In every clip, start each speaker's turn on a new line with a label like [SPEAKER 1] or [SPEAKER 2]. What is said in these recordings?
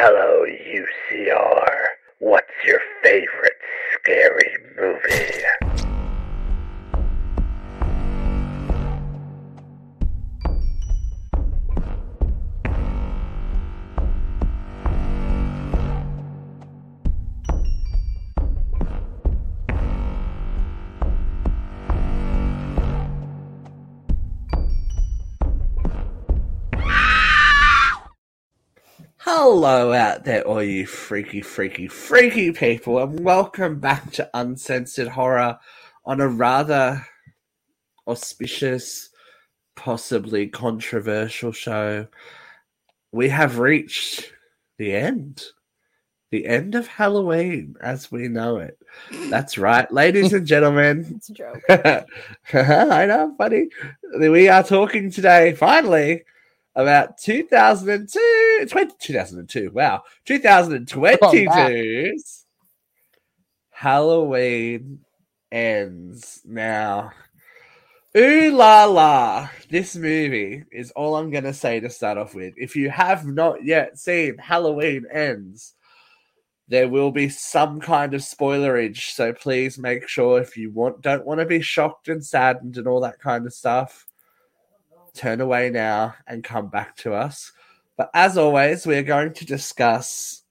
[SPEAKER 1] Hello, UCR. What's your favorite scary movie?
[SPEAKER 2] Hello out there, all you freaky, freaky, freaky people, and welcome back to Uncensored Horror on a rather auspicious, possibly controversial show. We have reached the end. The end of Halloween as we know it. That's right, ladies and gentlemen.
[SPEAKER 3] It's a joke.
[SPEAKER 2] I know, buddy. We are talking today, finally, about 2002, 20, 2002, wow, 2022's Halloween ends. Now, ooh la la, this movie is all I'm going to say to start off with. If you have not yet seen Halloween Ends, there will be some kind of spoilerage. So please make sure if you want, don't want to be shocked and saddened and all that kind of stuff turn away now and come back to us. But as always, we're going to discuss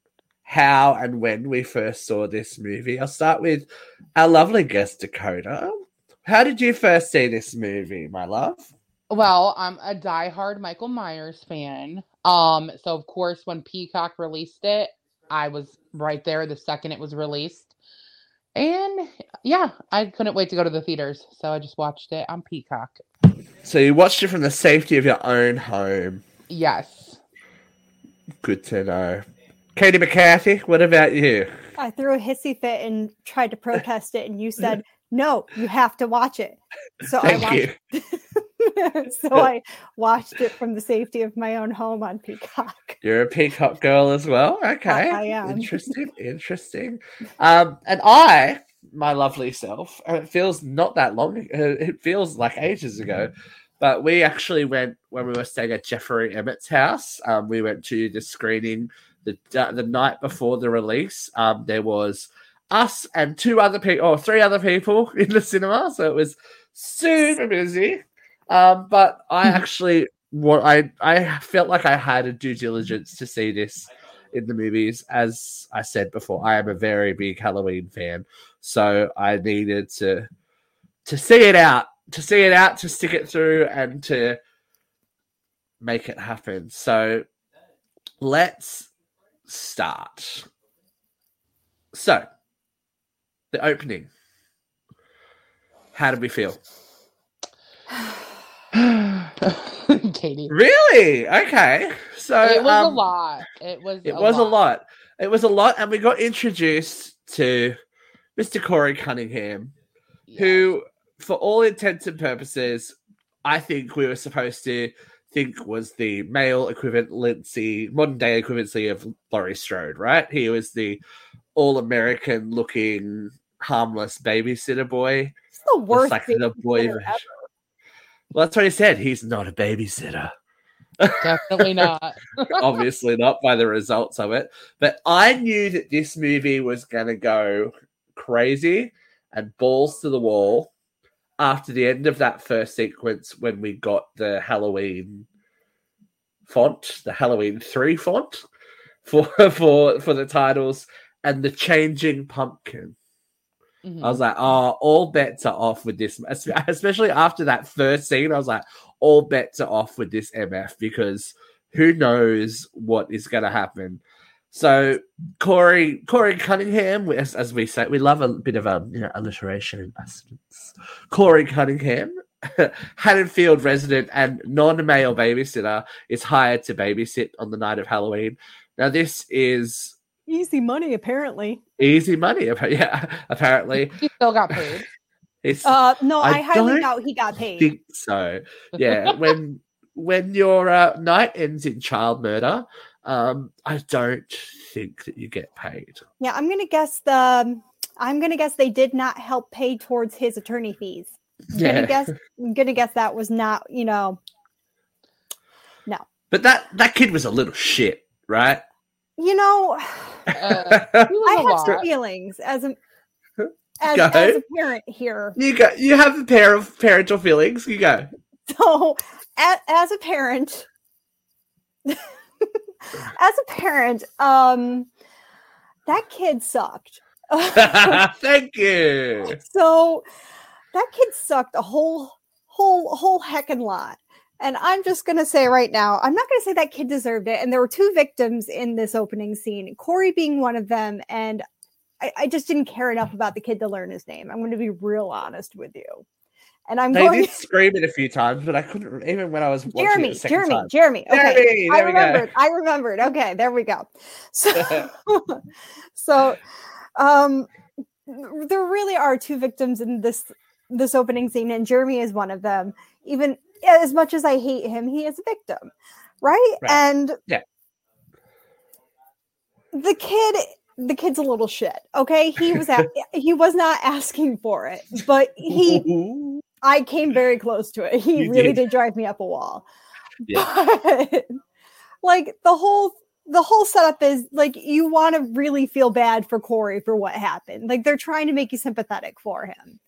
[SPEAKER 2] how and when we first saw this movie. I'll start with our lovely guest, Dakota. How did you first see this movie, my love?
[SPEAKER 4] Well, I'm a diehard Michael Myers fan. Um, so of course, when Peacock released it, I was right there the second it was released. And yeah, I couldn't wait to go to the theaters. So I just watched it on Peacock.
[SPEAKER 2] So you watched it from the safety of your own home.
[SPEAKER 4] Yes.
[SPEAKER 2] Good to know. Katie McCarthy, what about you?
[SPEAKER 3] I threw a hissy fit and tried to protest it, and you said, no, you have to watch it. So I
[SPEAKER 2] Thank you.
[SPEAKER 3] watched So I watched it from the safety of my own home on Peacock.
[SPEAKER 2] You're a peacock girl as well. Okay.
[SPEAKER 3] I am.
[SPEAKER 2] Interesting. Interesting. Um, and I, my lovely self, and it feels not that long. uh, It feels like ages ago. But we actually went when we were staying at Jeffrey Emmett's house. Um, we went to the screening the the night before the release. Um, there was us and two other people, or three other people in the cinema. So it was super busy. Um, but I actually what I I felt like I had a due diligence to see this in the movies. As I said before, I am a very big Halloween fan, so I needed to to see it out, to see it out, to stick it through, and to make it happen. So let's start. So the opening. How did we feel?
[SPEAKER 4] Katie.
[SPEAKER 2] Really? Okay. So
[SPEAKER 4] It was a
[SPEAKER 2] um,
[SPEAKER 4] lot. It was
[SPEAKER 2] It was a lot. It was a lot, and we got introduced to Mr. Corey Cunningham, who, for all intents and purposes, I think we were supposed to think was the male equivalency, modern day equivalency of Laurie Strode, right? He was the all American looking, harmless babysitter boy.
[SPEAKER 3] It's the worst.
[SPEAKER 2] like the boy
[SPEAKER 3] ever.
[SPEAKER 2] Well, that's what he said. He's not a babysitter.
[SPEAKER 4] Definitely not.
[SPEAKER 2] obviously not by the results of it. But I knew that this movie was going to go crazy and balls to the wall after the end of that first sequence when we got the Halloween font, the Halloween 3 font for for for the titles and the changing pumpkin.
[SPEAKER 4] Mhm.
[SPEAKER 2] I was like, oh, all bets are off with this. Especially after that first scene, I was like, all bets are off with this MF because who knows what is going to happen. So Corey Corey Cunningham, as, as we say, we love a bit of a you know alliteration in essence. Corey Cunningham, Haddonfield resident and non-male babysitter, is hired to babysit on the night of Halloween. Now this is
[SPEAKER 3] Easy money, apparently.
[SPEAKER 2] easy money. Yeah, apparently
[SPEAKER 4] He still got paid.
[SPEAKER 2] it's
[SPEAKER 3] Uh, no,
[SPEAKER 2] I
[SPEAKER 3] I, highly
[SPEAKER 2] don't
[SPEAKER 3] doubt he got paid.
[SPEAKER 2] think so. Yeah, when when your uh, night ends in child murder, um, I don't think that you get paid.
[SPEAKER 3] Yeah, I'm gonna guess the. um, I'm gonna guess they did not help pay towards his attorney fees. I'm
[SPEAKER 2] Yeah,
[SPEAKER 3] gonna guess. I'm gonna guess that was not. You know, No.
[SPEAKER 2] but that that kid was a little shit, right?
[SPEAKER 3] you know,
[SPEAKER 4] Uh,
[SPEAKER 3] I
[SPEAKER 4] was a
[SPEAKER 3] have some feelings as a as,
[SPEAKER 2] Go.
[SPEAKER 3] as a parent here.
[SPEAKER 2] you go. You have a pair of parental feelings. You go.
[SPEAKER 3] So, as, as a parent, as a parent, um, that kid sucked.
[SPEAKER 2] Thank you.
[SPEAKER 3] so that kid sucked a whole whole whole heckin' lot. And i'm just gonna say right now i'm not gonna say that kid deserved it. And there were two victims in this opening scene corey being one of them. And i, I just didn't care enough about the kid to learn his name. I'm gonna be real honest with you and i'm
[SPEAKER 2] They
[SPEAKER 3] going
[SPEAKER 2] did scream it a few times, but I couldn't even when I was watching it
[SPEAKER 3] jeremy
[SPEAKER 2] the
[SPEAKER 3] jeremy
[SPEAKER 2] time.
[SPEAKER 3] jeremy okay
[SPEAKER 2] Jeremy,
[SPEAKER 3] i
[SPEAKER 2] there we go.
[SPEAKER 3] remembered i remembered okay there we go so so um there really are two victims in this this opening scene and jeremy is one of them even as much as i hate him he is a victim right,
[SPEAKER 2] Right.
[SPEAKER 3] and
[SPEAKER 2] Yeah.
[SPEAKER 3] the kid the kid's a little shit okay he was at, he was not asking for it but he. I came very close to it he
[SPEAKER 2] You
[SPEAKER 3] really
[SPEAKER 2] did.
[SPEAKER 3] did drive me up a wall
[SPEAKER 2] Yeah.
[SPEAKER 3] but like the whole the whole setup is like you want to really feel bad for Corey for what happened. Like they're trying to make you sympathetic for him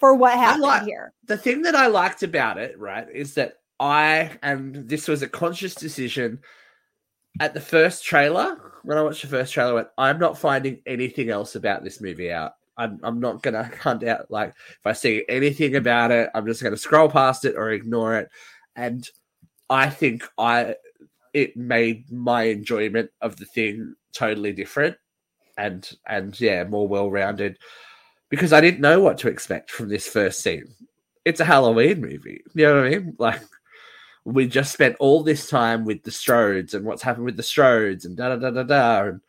[SPEAKER 3] for what happened
[SPEAKER 2] like-
[SPEAKER 3] here.
[SPEAKER 2] the thing that I liked about it, right, is that I and this was a conscious decision at the first trailer. When I watched the first trailer, I went, I'm not finding anything else about this movie out. I'm, I'm not gonna hunt out like if I see anything about it, I'm just gonna scroll past it or ignore it. And I think I it made my enjoyment of the thing totally different and and yeah, more well rounded because I didn't know what to expect from this first scene. It's a Halloween movie. You know what I mean? Like we just spent all this time with the Strodes and what's happened with the Strodes and da da da da da and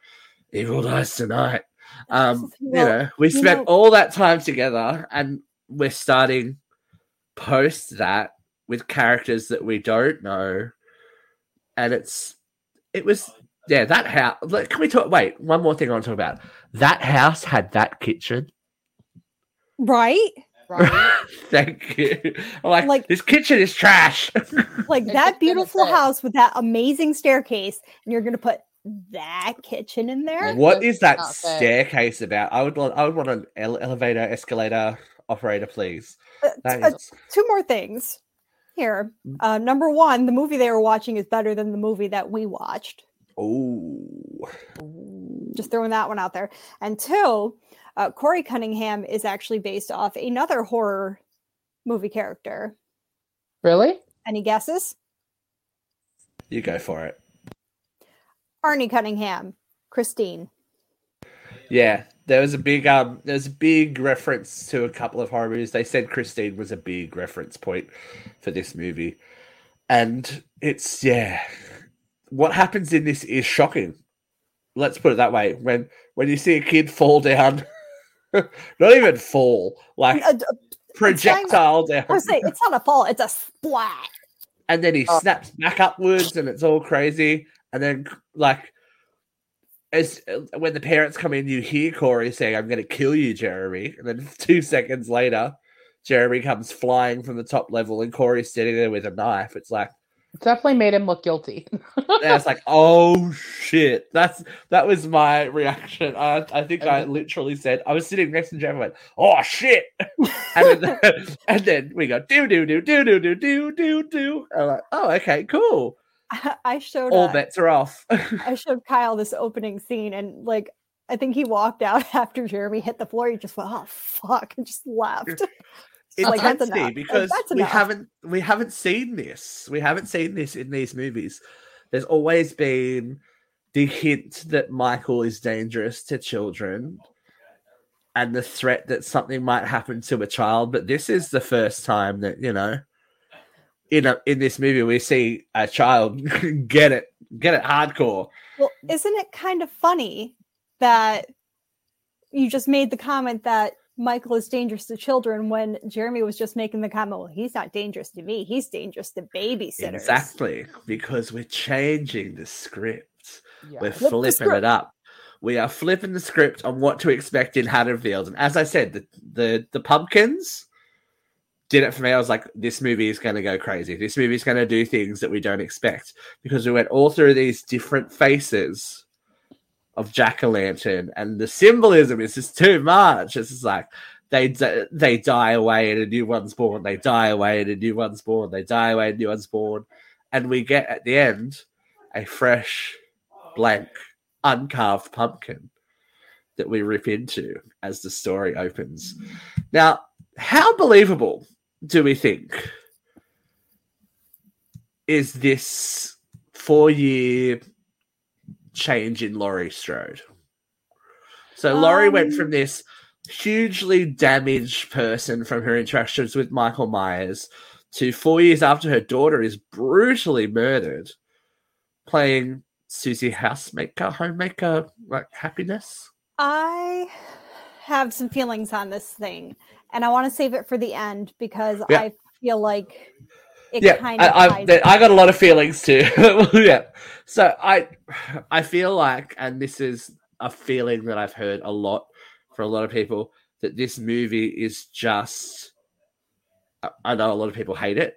[SPEAKER 2] Evil Dies Tonight. Um, you know, we
[SPEAKER 3] you
[SPEAKER 2] spent
[SPEAKER 3] know-
[SPEAKER 2] all that time together and we're starting post that with characters that we don't know. And it's it was yeah, that house like, can we talk wait, one more thing I want to talk about. That house had that kitchen.
[SPEAKER 3] Right?
[SPEAKER 4] Right?
[SPEAKER 2] Thank you. I'm like,
[SPEAKER 3] Like-
[SPEAKER 2] this kitchen is trash.
[SPEAKER 3] Like that beautiful house with that amazing staircase, and you're gonna put that kitchen in there.
[SPEAKER 4] It
[SPEAKER 2] what
[SPEAKER 4] does
[SPEAKER 2] is that staircase about? I would want I would want an ele- elevator escalator operator, please.
[SPEAKER 3] Uh,
[SPEAKER 2] That
[SPEAKER 3] uh,
[SPEAKER 2] is
[SPEAKER 3] two more things here.
[SPEAKER 2] Mm.
[SPEAKER 3] Uh, number one, the movie they were watching is better than the movie that we watched.
[SPEAKER 2] oh
[SPEAKER 3] Just throwing that one out there. And two, uh, Corey Cunningham is actually based off another horror movie character.
[SPEAKER 4] really?
[SPEAKER 3] Any guesses?
[SPEAKER 2] you go for it.
[SPEAKER 3] Arnie Cunningham, Christine.
[SPEAKER 2] Yeah, there was a big um, there's a big reference to a couple of horror movies. They said Christine was a big reference point for this movie, and it's yeah, what happens in this is shocking. Let's put it that way. When when you see a kid fall down, not even fall, like
[SPEAKER 3] Uh,
[SPEAKER 2] projectile down,
[SPEAKER 3] I say it's not a fall; it's a splat.
[SPEAKER 2] and then he
[SPEAKER 4] Oh.
[SPEAKER 2] snaps back upwards, and it's all crazy. And then like as when the parents come in, you hear Corey saying, "I'm going to kill you, Jeremy," and then two seconds later, Jeremy comes flying from the top level, and Corey's sitting there with a knife. It's like
[SPEAKER 4] It definitely made him look guilty.
[SPEAKER 2] yeah, it's like, oh shit! That's that was my reaction. I, I think I literally said I was sitting next to Jeremy, and went, "Oh shit!" and then and then we go do do do do do do do do do. I'm like, oh okay, cool.
[SPEAKER 3] I showed
[SPEAKER 2] All
[SPEAKER 3] uh,
[SPEAKER 2] bets are off.
[SPEAKER 3] I showed Kyle this opening scene, and like I think he walked out after Jeremy hit the floor. He just went, "Oh fuck," and just left.
[SPEAKER 2] It's
[SPEAKER 3] Like, that's enough. Like,
[SPEAKER 2] because
[SPEAKER 3] that's
[SPEAKER 2] we haven't we haven't seen this. We haven't seen this in these movies. There's always been the hint that Michael is dangerous to children and the threat that something might happen to a child, but this is the first time that, you know, in a, in this movie we see a child get it, get it hardcore.
[SPEAKER 3] Well, isn't it kind of funny that you just made the comment that Michael is dangerous to children when Jeremy was just making the comment, well, he's not dangerous to me, he's dangerous to babysitters.
[SPEAKER 2] Exactly, because we're changing the script.
[SPEAKER 4] Yeah.
[SPEAKER 2] We're
[SPEAKER 3] Flip
[SPEAKER 2] flipping
[SPEAKER 3] script.
[SPEAKER 2] it up. We are flipping the script on what to expect in Haddonfield. And as I said, the the, the pumpkins did it for me. I was like, this movie is going to go crazy. This movie is going to do things that we don't expect because we went all through these different faces of Jack o' Lantern, and the symbolism is just too much. It's just like they they die away and a new one's born. They die away and a new one's born. They die away and a new one's born, and we get at the end a fresh, blank, uncarved pumpkin that we rip into as the story opens. Now, how believable do we think is this four year change in Laurie Strode? So Laurie went
[SPEAKER 3] Um,
[SPEAKER 2] from this hugely damaged person from her interactions with Michael Myers to four years after her daughter is brutally murdered, playing Susie Housemaker, homemaker, like happiness.
[SPEAKER 3] I have some feelings on this thing, and I want to save it for the end because
[SPEAKER 2] Yeah.
[SPEAKER 3] I feel like it
[SPEAKER 2] yeah,
[SPEAKER 3] kind of
[SPEAKER 2] I, I, I got a lot of feelings too. yeah, so I, I feel like, and this is a feeling that I've heard a lot for a lot of people that this movie is just. I- I know a lot of people hate it.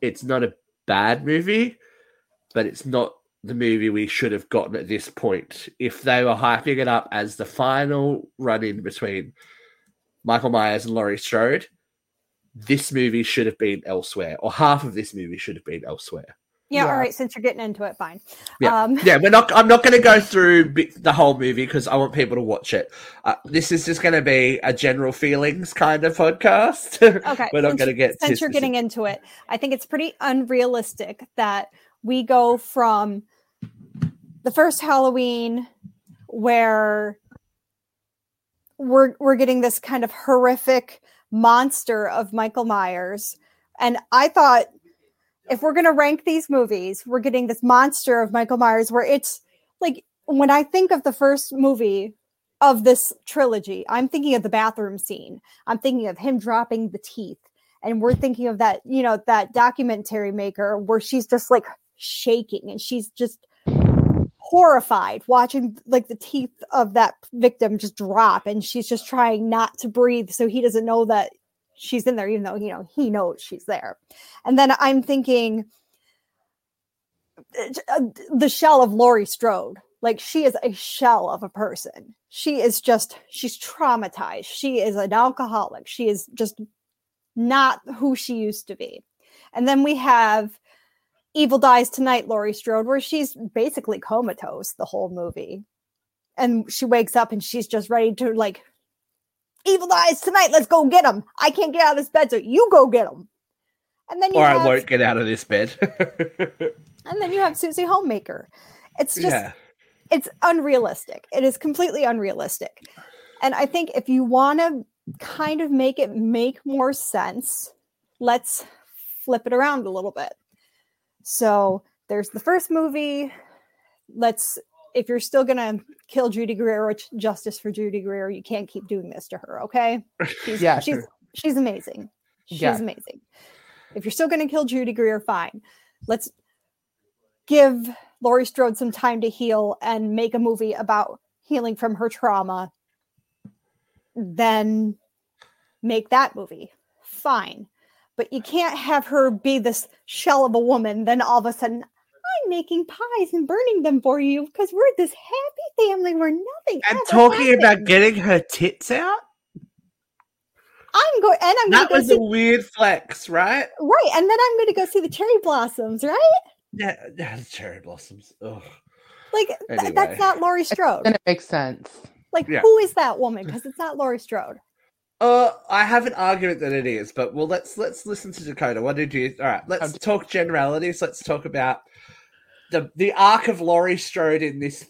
[SPEAKER 2] It's not a bad movie, but it's not the movie we should have gotten at this point. If they were hyping it up as the final run in between Michael Myers and Laurie Strode, this movie should have been elsewhere, or half of this movie should have been elsewhere.
[SPEAKER 3] Yeah,
[SPEAKER 4] Yeah.
[SPEAKER 3] all right. Since you're getting into it, fine.
[SPEAKER 2] Yeah.
[SPEAKER 3] Um,
[SPEAKER 2] Yeah, we're not. I'm not going to go through the whole movie because I want people to watch it. Uh, this is just going to be a general feelings kind of podcast.
[SPEAKER 3] Okay.
[SPEAKER 2] we're not
[SPEAKER 3] since-
[SPEAKER 2] going to get
[SPEAKER 3] since you're getting into it, I think it's pretty unrealistic that we go from the first Halloween where we're we're getting this kind of horrific monster of Michael Myers. And I thought if we're gonna rank these movies, we're getting this monster of Michael Myers where it's like when I think of the first movie of this trilogy, I'm thinking of the bathroom scene. I'm thinking of him dropping the teeth. And we're thinking of that, you know, that documentary maker where she's just like shaking and she's just horrified watching like the teeth of that victim just drop and she's just trying not to breathe so he doesn't know that she's in there even though you know he knows she's there and then i'm thinking uh, the shell of Laurie Strode. Like she is a shell of a person. She is just she's traumatized. She is an alcoholic. She is just not who she used to be. And then we have Evil Dies Tonight, Laurie Strode, where she's basically comatose the whole movie. And she wakes up and she's just ready to like Evil Dies Tonight, let's go get him. I can't get out of this bed, so you go get him. And then you
[SPEAKER 2] or
[SPEAKER 3] have,
[SPEAKER 2] I won't get out of this bed.
[SPEAKER 3] and then you have Susie Homemaker. It's just
[SPEAKER 2] yeah,
[SPEAKER 3] it's unrealistic. It is completely unrealistic. And I think if you want to kind of make it make more sense, let's flip it around a little bit. So there's the first movie. Let's, if you're still going to kill Judy Greer, which justice for Judy Greer, you can't keep doing this to her, okay? She's,
[SPEAKER 4] Yeah,
[SPEAKER 3] she's,
[SPEAKER 4] sure.
[SPEAKER 3] she's amazing. She's
[SPEAKER 4] Yeah.
[SPEAKER 3] amazing. If you're still going to kill Judy Greer, fine. Let's give Laurie Strode some time to heal and make a movie about healing from her trauma. Then make that movie. Fine. But you can't have her be this shell of a woman, then all of a sudden, I'm making pies and burning them for you because we're this happy family where nothing
[SPEAKER 2] and
[SPEAKER 3] ever
[SPEAKER 2] talking about getting her tits out.
[SPEAKER 3] I'm going and I'm
[SPEAKER 2] That
[SPEAKER 3] going
[SPEAKER 2] was
[SPEAKER 3] to
[SPEAKER 2] a
[SPEAKER 3] go see,
[SPEAKER 2] weird flex, right?
[SPEAKER 3] right, and then I'm going to go see the cherry blossoms, right?
[SPEAKER 2] Yeah, yeah, the cherry blossoms. Ugh.
[SPEAKER 3] Like th-
[SPEAKER 2] Anyway.
[SPEAKER 3] that's not Laurie Strode.
[SPEAKER 4] Then it makes sense.
[SPEAKER 3] Like
[SPEAKER 2] Yeah.
[SPEAKER 3] who is that woman? Because it's not Laurie Strode.
[SPEAKER 2] Uh, I have an argument that it is, but well, let's let's listen to Dakota. What did you? All right, let's
[SPEAKER 4] Okay.
[SPEAKER 2] talk generalities. Let's talk about the the arc of Laurie Strode in this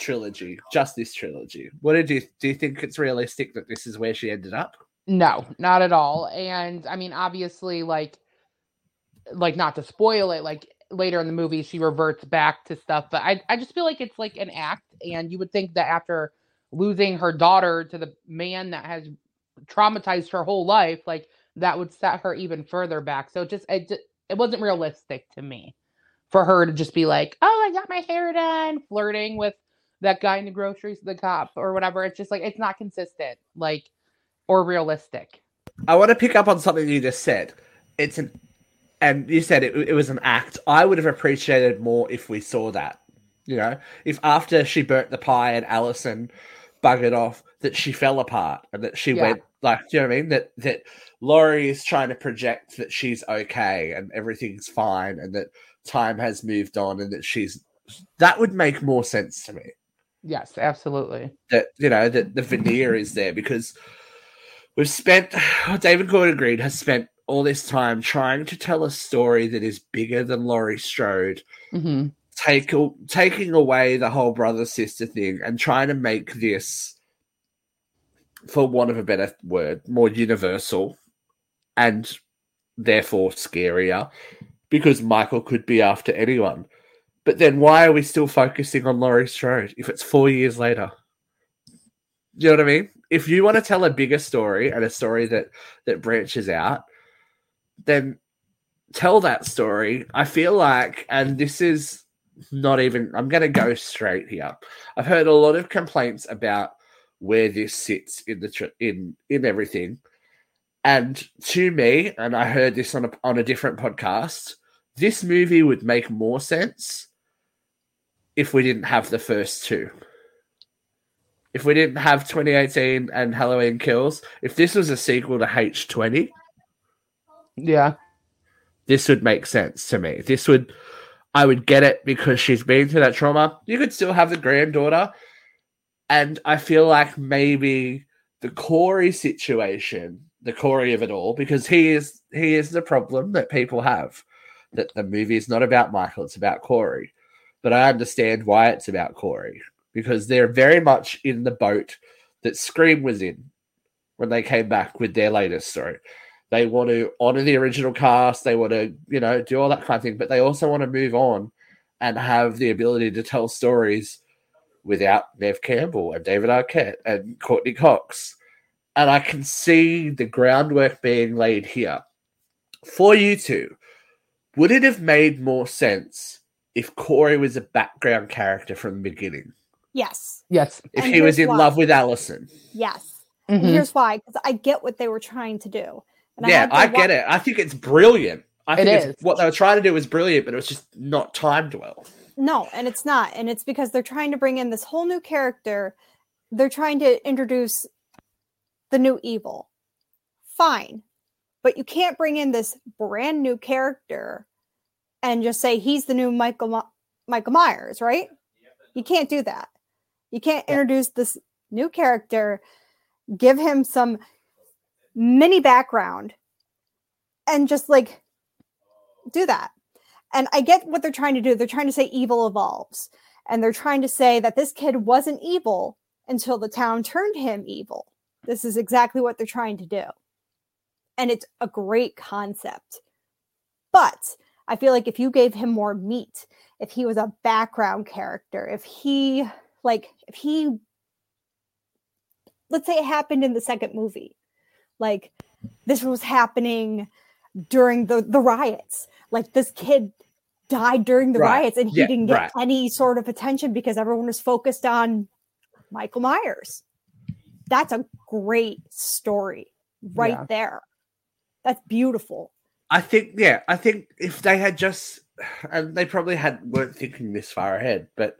[SPEAKER 2] trilogy, just this trilogy. What did you do? You think it's realistic that this is where she ended up?
[SPEAKER 4] No, not at all. And I mean, obviously, like, like not to spoil it, like later in the movie, she reverts back to stuff. But I, I just feel like it's like an act, and you would think that after losing her daughter to the man that has traumatized her whole life, like that would set her even further back. So it just, it, it wasn't realistic to me for her to just be like, "Oh, I got my hair done," flirting with that guy in the groceries, the cop, or whatever. It's just like it's not consistent. Like or realistic.
[SPEAKER 2] I want to pick up on something you just said. It's an, and you said it, it was an act. I would have appreciated more if we saw that You know, if after she burnt the pie and Allison buggered off, that she fell apart and that she
[SPEAKER 4] Yeah.
[SPEAKER 2] went like, do you know what I mean? That that Laurie is trying to project that she's okay and everything's fine and that time has moved on and that she's that would make more sense to me.
[SPEAKER 4] Yes, absolutely.
[SPEAKER 2] That you know that the veneer is there because we've spent David Gordon Green has spent all this time trying to tell a story that is bigger than Laurie Strode
[SPEAKER 4] hmm
[SPEAKER 2] take taking away the whole brother sister thing and trying to make this for want of a better word more universal and therefore scarier because michael could be after anyone. But then why are we still focusing on laurie strode if it's four years later? You know what i mean? If you want to tell a bigger story and a story that that branches out then tell that story. I feel like and this is not even i'm going to go straight here. I've heard a lot of complaints about where this sits in the tr- in in everything and to me and i heard this on a, on a different podcast this movie would make more sense if we didn't have the first two if we didn't have 2018 and halloween kills if this was a sequel to h20
[SPEAKER 4] Yeah.
[SPEAKER 2] this would make sense to me. This would, I would get it because she's been through that trauma. You could still have the granddaughter. And I feel like maybe the Corey situation, the Corey of it all, because he is he is the problem that people have. That the movie is not about Michael, it's about Corey. But I understand why it's about Corey. Because they're very much in the boat that Scream was in when they came back with their latest story. They want to honor the original cast. They want to, you know, do all that kind of thing, but they also want to move on and have the ability to tell stories without Neve Campbell and David Arquette and Courteney Cox. And I can see the groundwork being laid here. For you two, would it have made more sense if Corey was a background character from the beginning?
[SPEAKER 3] Yes.
[SPEAKER 4] Yes.
[SPEAKER 2] If
[SPEAKER 3] And
[SPEAKER 2] he was in
[SPEAKER 3] why.
[SPEAKER 2] love with Allison?
[SPEAKER 3] Yes. And
[SPEAKER 4] Mhm.
[SPEAKER 3] here's why, because I get what they were trying to do. And
[SPEAKER 2] yeah,
[SPEAKER 3] had to
[SPEAKER 2] I
[SPEAKER 3] wa-
[SPEAKER 2] get it. I think it's brilliant. I
[SPEAKER 4] It
[SPEAKER 2] think it's, what they were trying to do was brilliant, but it was just not timed well.
[SPEAKER 3] No, and it's not. And it's because they're trying to bring in this whole new character. They're trying to introduce the new evil. Fine. But you can't bring in this brand new character and just say he's the new Michael Mi- Michael Myers, right? You can't do that. You can't
[SPEAKER 2] Yeah.
[SPEAKER 3] introduce this new character, give him some mini background and just like do that. And I get what they're trying to do. They're trying to say evil evolves. And they're trying to say that this kid wasn't evil until the town turned him evil. This is exactly what they're trying to do. And it's a great concept. But I feel like if you gave him more meat, if he was a background character, if he, like, if he, let's say it happened in the second movie, like, this was happening during the, the riots. Like, this kid died during the
[SPEAKER 2] Right.
[SPEAKER 3] riots and he
[SPEAKER 2] Yeah,
[SPEAKER 3] didn't get
[SPEAKER 2] right.
[SPEAKER 3] any sort of attention because everyone was focused on Michael Myers. That's a great story right
[SPEAKER 4] Yeah.
[SPEAKER 3] there. That's beautiful.
[SPEAKER 2] I think, yeah, I think if they had just, and they probably had weren't thinking this far ahead, but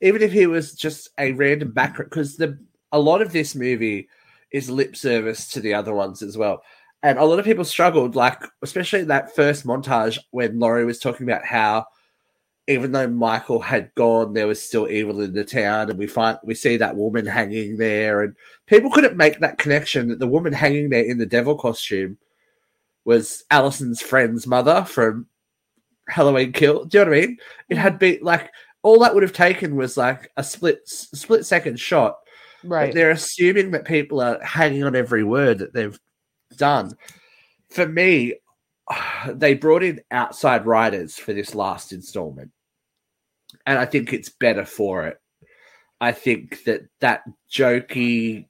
[SPEAKER 2] even if he was just a random background, because the a lot of this movie is lip service to the other ones as well, and a lot of people struggled, like especially that first montage when Laurie was talking about how even though Michael had gone, there was still evil in the town, and we find we see that woman hanging there, and people couldn't make that connection that the woman hanging there in the devil costume was Allison's friend's mother from Halloween Kill. Do you know what I mean? It had been like all that would have taken was like a split split second shot. But
[SPEAKER 4] Right.
[SPEAKER 2] they're assuming that people are hanging on every word that they've done. For me, they brought in outside writers for this last installment, and I think it's better for it. I think that that jokey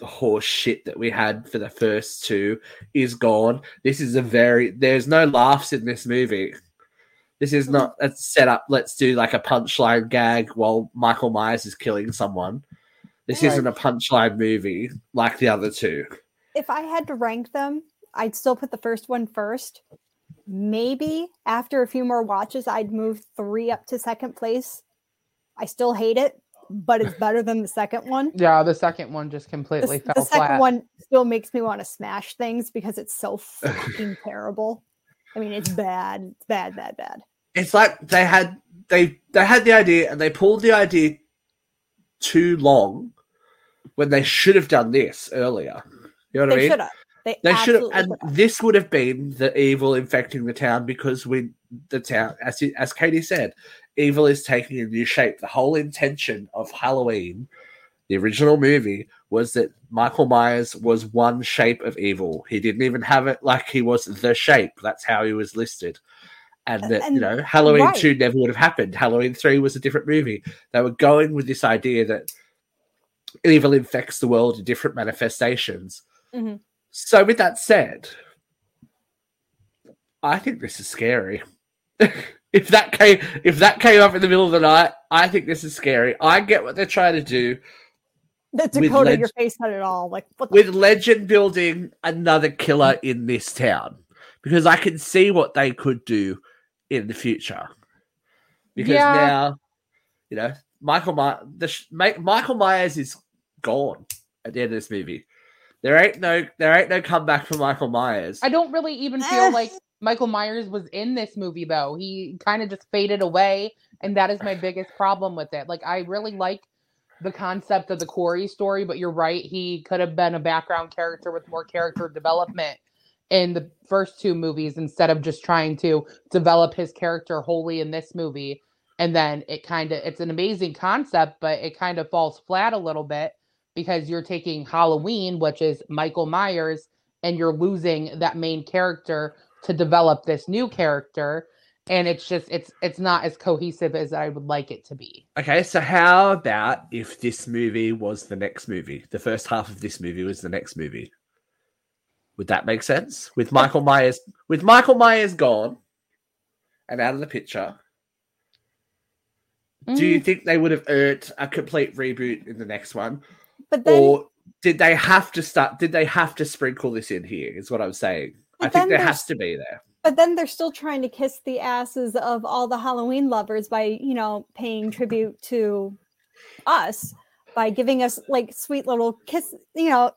[SPEAKER 2] horse shit that we had for the first two is gone. This is a very there's no laughs in this movie. This is not a set up. Let's do like a punchline gag while Michael Myers is killing someone. This
[SPEAKER 3] Right.
[SPEAKER 2] isn't a punchline movie like the other two.
[SPEAKER 3] If I had to rank them, I'd still put the first one first. Maybe after a few more watches, I'd move three up to second place. I still hate it, but it's better than the second one.
[SPEAKER 4] Yeah, the second one just
[SPEAKER 3] The,
[SPEAKER 4] completely
[SPEAKER 3] the
[SPEAKER 4] fell
[SPEAKER 3] second
[SPEAKER 4] flat.
[SPEAKER 3] one still makes me want to smash things because it's so fucking terrible. I mean, it's bad. It's bad, bad, bad.
[SPEAKER 2] It's like they had they they had the idea and they pulled the idea too long when they should have done this earlier. You know what I
[SPEAKER 3] They
[SPEAKER 2] mean?
[SPEAKER 3] should have. They,
[SPEAKER 2] They should have, and
[SPEAKER 3] should have.
[SPEAKER 2] this would have been the evil infecting the town because we, the town, as as Katie said, evil is taking a new shape. The whole intention of Halloween, the original movie, was that Michael Myers was one shape of evil. He didn't even have it like he was the shape. That's how he was listed. And that you know, Halloween
[SPEAKER 3] right.
[SPEAKER 2] two never would have happened. Halloween three was a different movie. They were going with this idea that evil infects the world in different manifestations.
[SPEAKER 3] Mhm.
[SPEAKER 2] So, with that said, I think this is scary. if that came if that came up in the middle of the night, I think this is scary. I get what they're trying to do
[SPEAKER 3] The Dakota,
[SPEAKER 2] leg-
[SPEAKER 3] your face not at all. Like what the
[SPEAKER 2] with legend building another killer in this town because I can see what they could do in the future. Because
[SPEAKER 4] Yeah.
[SPEAKER 2] now, you know, Michael My- the sh- Michael Myers is gone at the end of this movie. There ain't no there ain't no comeback for Michael Myers.
[SPEAKER 4] I don't really even feel like Michael Myers was in this movie though. He kind of just faded away, and that is my biggest problem with it. Like I really like the concept of the Corey story, but you're right, he could have been a background character with more character development in the first two movies instead of just trying to develop his character wholly in this movie. And then it kind of it's an amazing concept, but it kind of falls flat a little bit because you're taking Halloween, which is Michael Myers, and you're losing that main character to develop this new character and it's just it's it's not as cohesive as i would like it to be
[SPEAKER 2] Okay, so how about if this movie was the next movie? The first half of this movie was the next movie. Would that make sense? With Michael Myers with Michael Myers gone and out of the picture, do you
[SPEAKER 4] Mm,
[SPEAKER 2] think they would have earned a complete reboot in the next one?
[SPEAKER 3] But then
[SPEAKER 2] or did they have to start did they have to sprinkle this in here is what I'm saying. I think there has to be there.
[SPEAKER 3] but then they're still trying to kiss the asses of all the Halloween lovers by, you know, paying tribute to us by giving us like sweet little kiss, you know,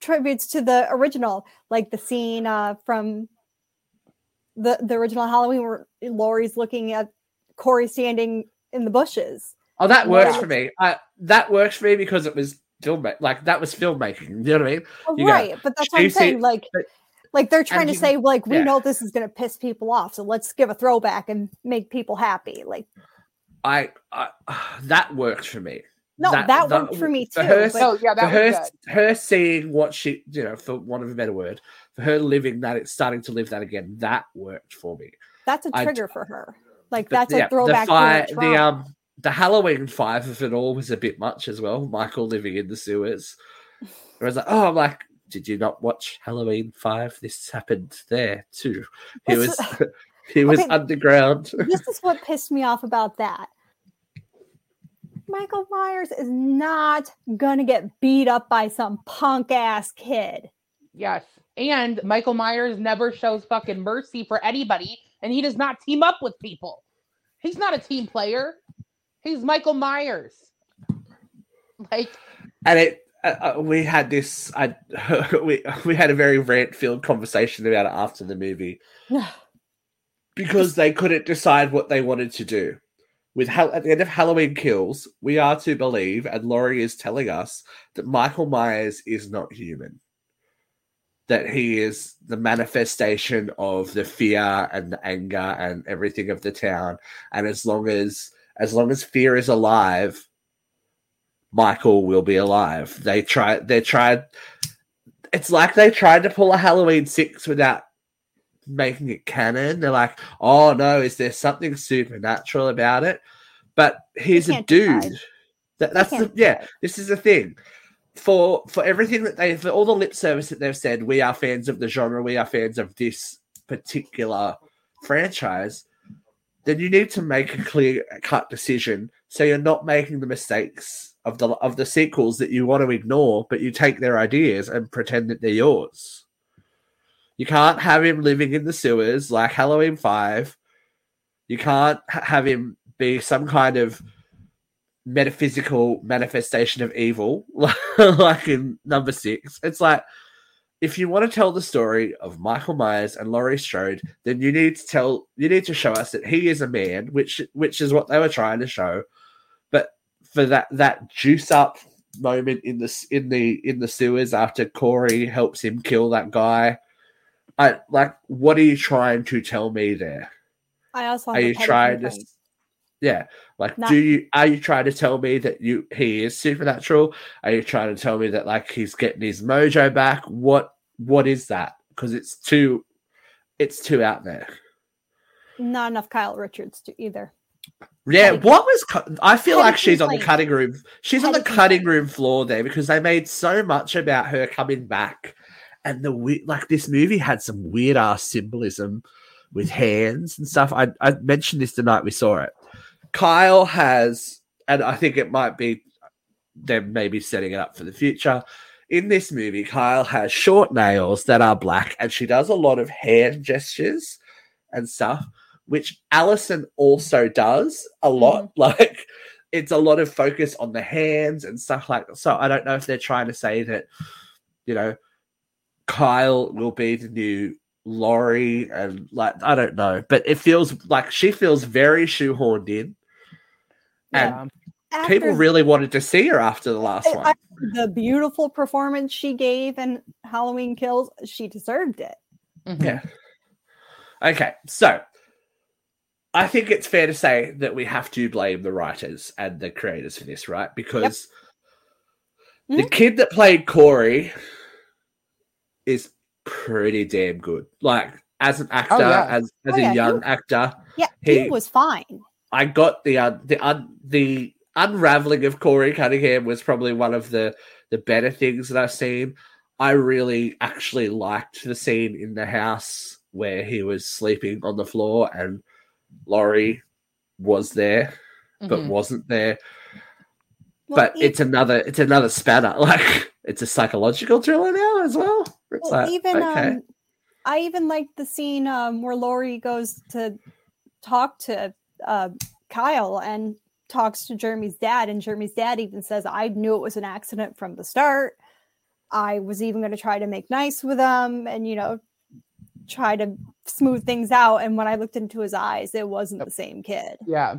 [SPEAKER 3] tributes to the original, like the scene uh, from the the original Halloween where Laurie's looking at Corey standing in the bushes.
[SPEAKER 2] Oh, that
[SPEAKER 3] Yeah.
[SPEAKER 2] works for me. I, that works for me because it was film like that was filmmaking. You know what I mean?
[SPEAKER 3] Oh,
[SPEAKER 2] You got
[SPEAKER 3] right, but that's what I'm
[SPEAKER 2] Stacey-
[SPEAKER 3] saying. Like,
[SPEAKER 2] but-
[SPEAKER 3] like they're trying to
[SPEAKER 2] you-
[SPEAKER 3] say, like, we
[SPEAKER 2] yeah.
[SPEAKER 3] know this is going to piss people off, so let's give a throwback and make people happy. Like,
[SPEAKER 2] I, I that works for me.
[SPEAKER 3] no, that, worked for me
[SPEAKER 2] for
[SPEAKER 3] too.
[SPEAKER 2] her-
[SPEAKER 3] but-
[SPEAKER 4] oh yeah
[SPEAKER 2] for
[SPEAKER 4] that
[SPEAKER 2] her,
[SPEAKER 4] was good
[SPEAKER 2] her seeing what she, you know, for want of a better word, for her living that, it's starting to live that again. That worked for me.
[SPEAKER 3] that's a trigger for her. Like,
[SPEAKER 2] But
[SPEAKER 3] that's
[SPEAKER 2] yeah,
[SPEAKER 3] a throwback.
[SPEAKER 2] The, fi-
[SPEAKER 3] to
[SPEAKER 2] the
[SPEAKER 3] the
[SPEAKER 2] um, the Halloween five of it all was a bit much as well. Michael living in the sewers. I was like, oh, I'm like, did you not watch Halloween five? This happened there too. He was, he was
[SPEAKER 3] Okay.
[SPEAKER 2] underground.
[SPEAKER 3] this is what pissed me off about that. Michael Myers is not gonna get beat up by some punk ass kid.
[SPEAKER 4] yes and michael myers never shows fucking mercy for anybody and he does not team up with people he's not a team player he's michael myers. Like
[SPEAKER 2] and it uh, uh, we had this I, we we had a very rant filled conversation about it after the movie. Because they couldn't decide what they wanted to do. With Hal- at the end of Halloween Kills we are to believe and Laurie is telling us that Michael Myers is not human. That he is the manifestation of the fear and the anger and everything of the town. And as long as as long as fear is alive Michael will be alive. They tried. They tried. It's like they tried to pull a Halloween six without making it canon. They're like, "Oh no, is there something supernatural about it?" But he's a dude. That, that's the, yeah. This is the thing. For for everything that they for all the lip service that they've said, we are fans of the genre. We are fans of this particular franchise. Then you need to make a clear cut decision, so you're not making the mistakes of the of the sequels that you want to ignore, but you take their ideas and pretend that they're yours. You can't have him living in the sewers like Halloween Five. You can't ha- have him be some kind of metaphysical manifestation of evil, like in number six. It's like if you want to tell the story of Michael Myers and Laurie Strode, then you need to tell you need to show us that he is a man, which which is what they were trying to show. But for that that juice up moment in the in the in the sewers after Corey helps him kill that guy, I like what are you trying to tell me there?
[SPEAKER 3] I also
[SPEAKER 2] Are you trying to yeah, like do you are you trying to tell me that you he is supernatural? Are you trying to tell me that like he's getting his mojo back? What what is that? Because it's too it's too out there.
[SPEAKER 3] Not enough Kyle Richards to either.
[SPEAKER 2] Yeah,
[SPEAKER 3] Petty-
[SPEAKER 2] what was I feel like she's on the cutting room. She's on the cutting room floor there because they made so much about her coming back, and the we- like this movie had some weird ass symbolism with hands and stuff. I I mentioned this the night we saw it. Kyle has, and I think it might be them maybe setting it up for the future. In this movie, Kyle has short nails that are black, and she does a lot of hand gestures and stuff, which Allison also does a mm-hmm. lot. Like it's a lot of focus on the hands and stuff like that. So I don't know if they're trying to say that, you know, Kyle will be the new Laurie and like I don't know, but it feels like she feels very shoehorned in. And
[SPEAKER 4] Yeah.
[SPEAKER 2] people really wanted to see her after the last one.
[SPEAKER 3] The beautiful performance she gave in Halloween Kills, she deserved it.
[SPEAKER 4] Mhm.
[SPEAKER 2] Yeah. Okay, so I think it's fair to say that we have to blame the writers and the creators for this, right? Because the
[SPEAKER 3] Mhm.
[SPEAKER 2] kid that played Corey is pretty damn good. Like as an actor,
[SPEAKER 4] yeah.
[SPEAKER 2] as as
[SPEAKER 3] Oh,
[SPEAKER 2] a
[SPEAKER 3] yeah,
[SPEAKER 2] young
[SPEAKER 3] was-
[SPEAKER 2] actor,
[SPEAKER 3] Yeah, he,
[SPEAKER 2] He-
[SPEAKER 3] was fine.
[SPEAKER 2] I got the uh, the un, the unraveling of Corey Cunningham was probably one of the the better things that I've seen. I really actually liked the scene in the house where he was sleeping on the floor and Laurie was there but
[SPEAKER 4] Mhm.
[SPEAKER 2] wasn't there.
[SPEAKER 3] Well,
[SPEAKER 2] but it's another it's another spanner. Like it's a psychological thriller now as well. It's
[SPEAKER 3] well,
[SPEAKER 2] like
[SPEAKER 3] even
[SPEAKER 2] okay.
[SPEAKER 3] um, I even liked the scene um, where Laurie goes to talk to uh, Kyle and talks to Jeremy's dad, and Jeremy's dad even says, "I knew it was an accident from the start. I was even going to try to make nice with him, and you know, try to smooth things out." And when I looked into his eyes, it wasn't the same kid.
[SPEAKER 4] Yeah.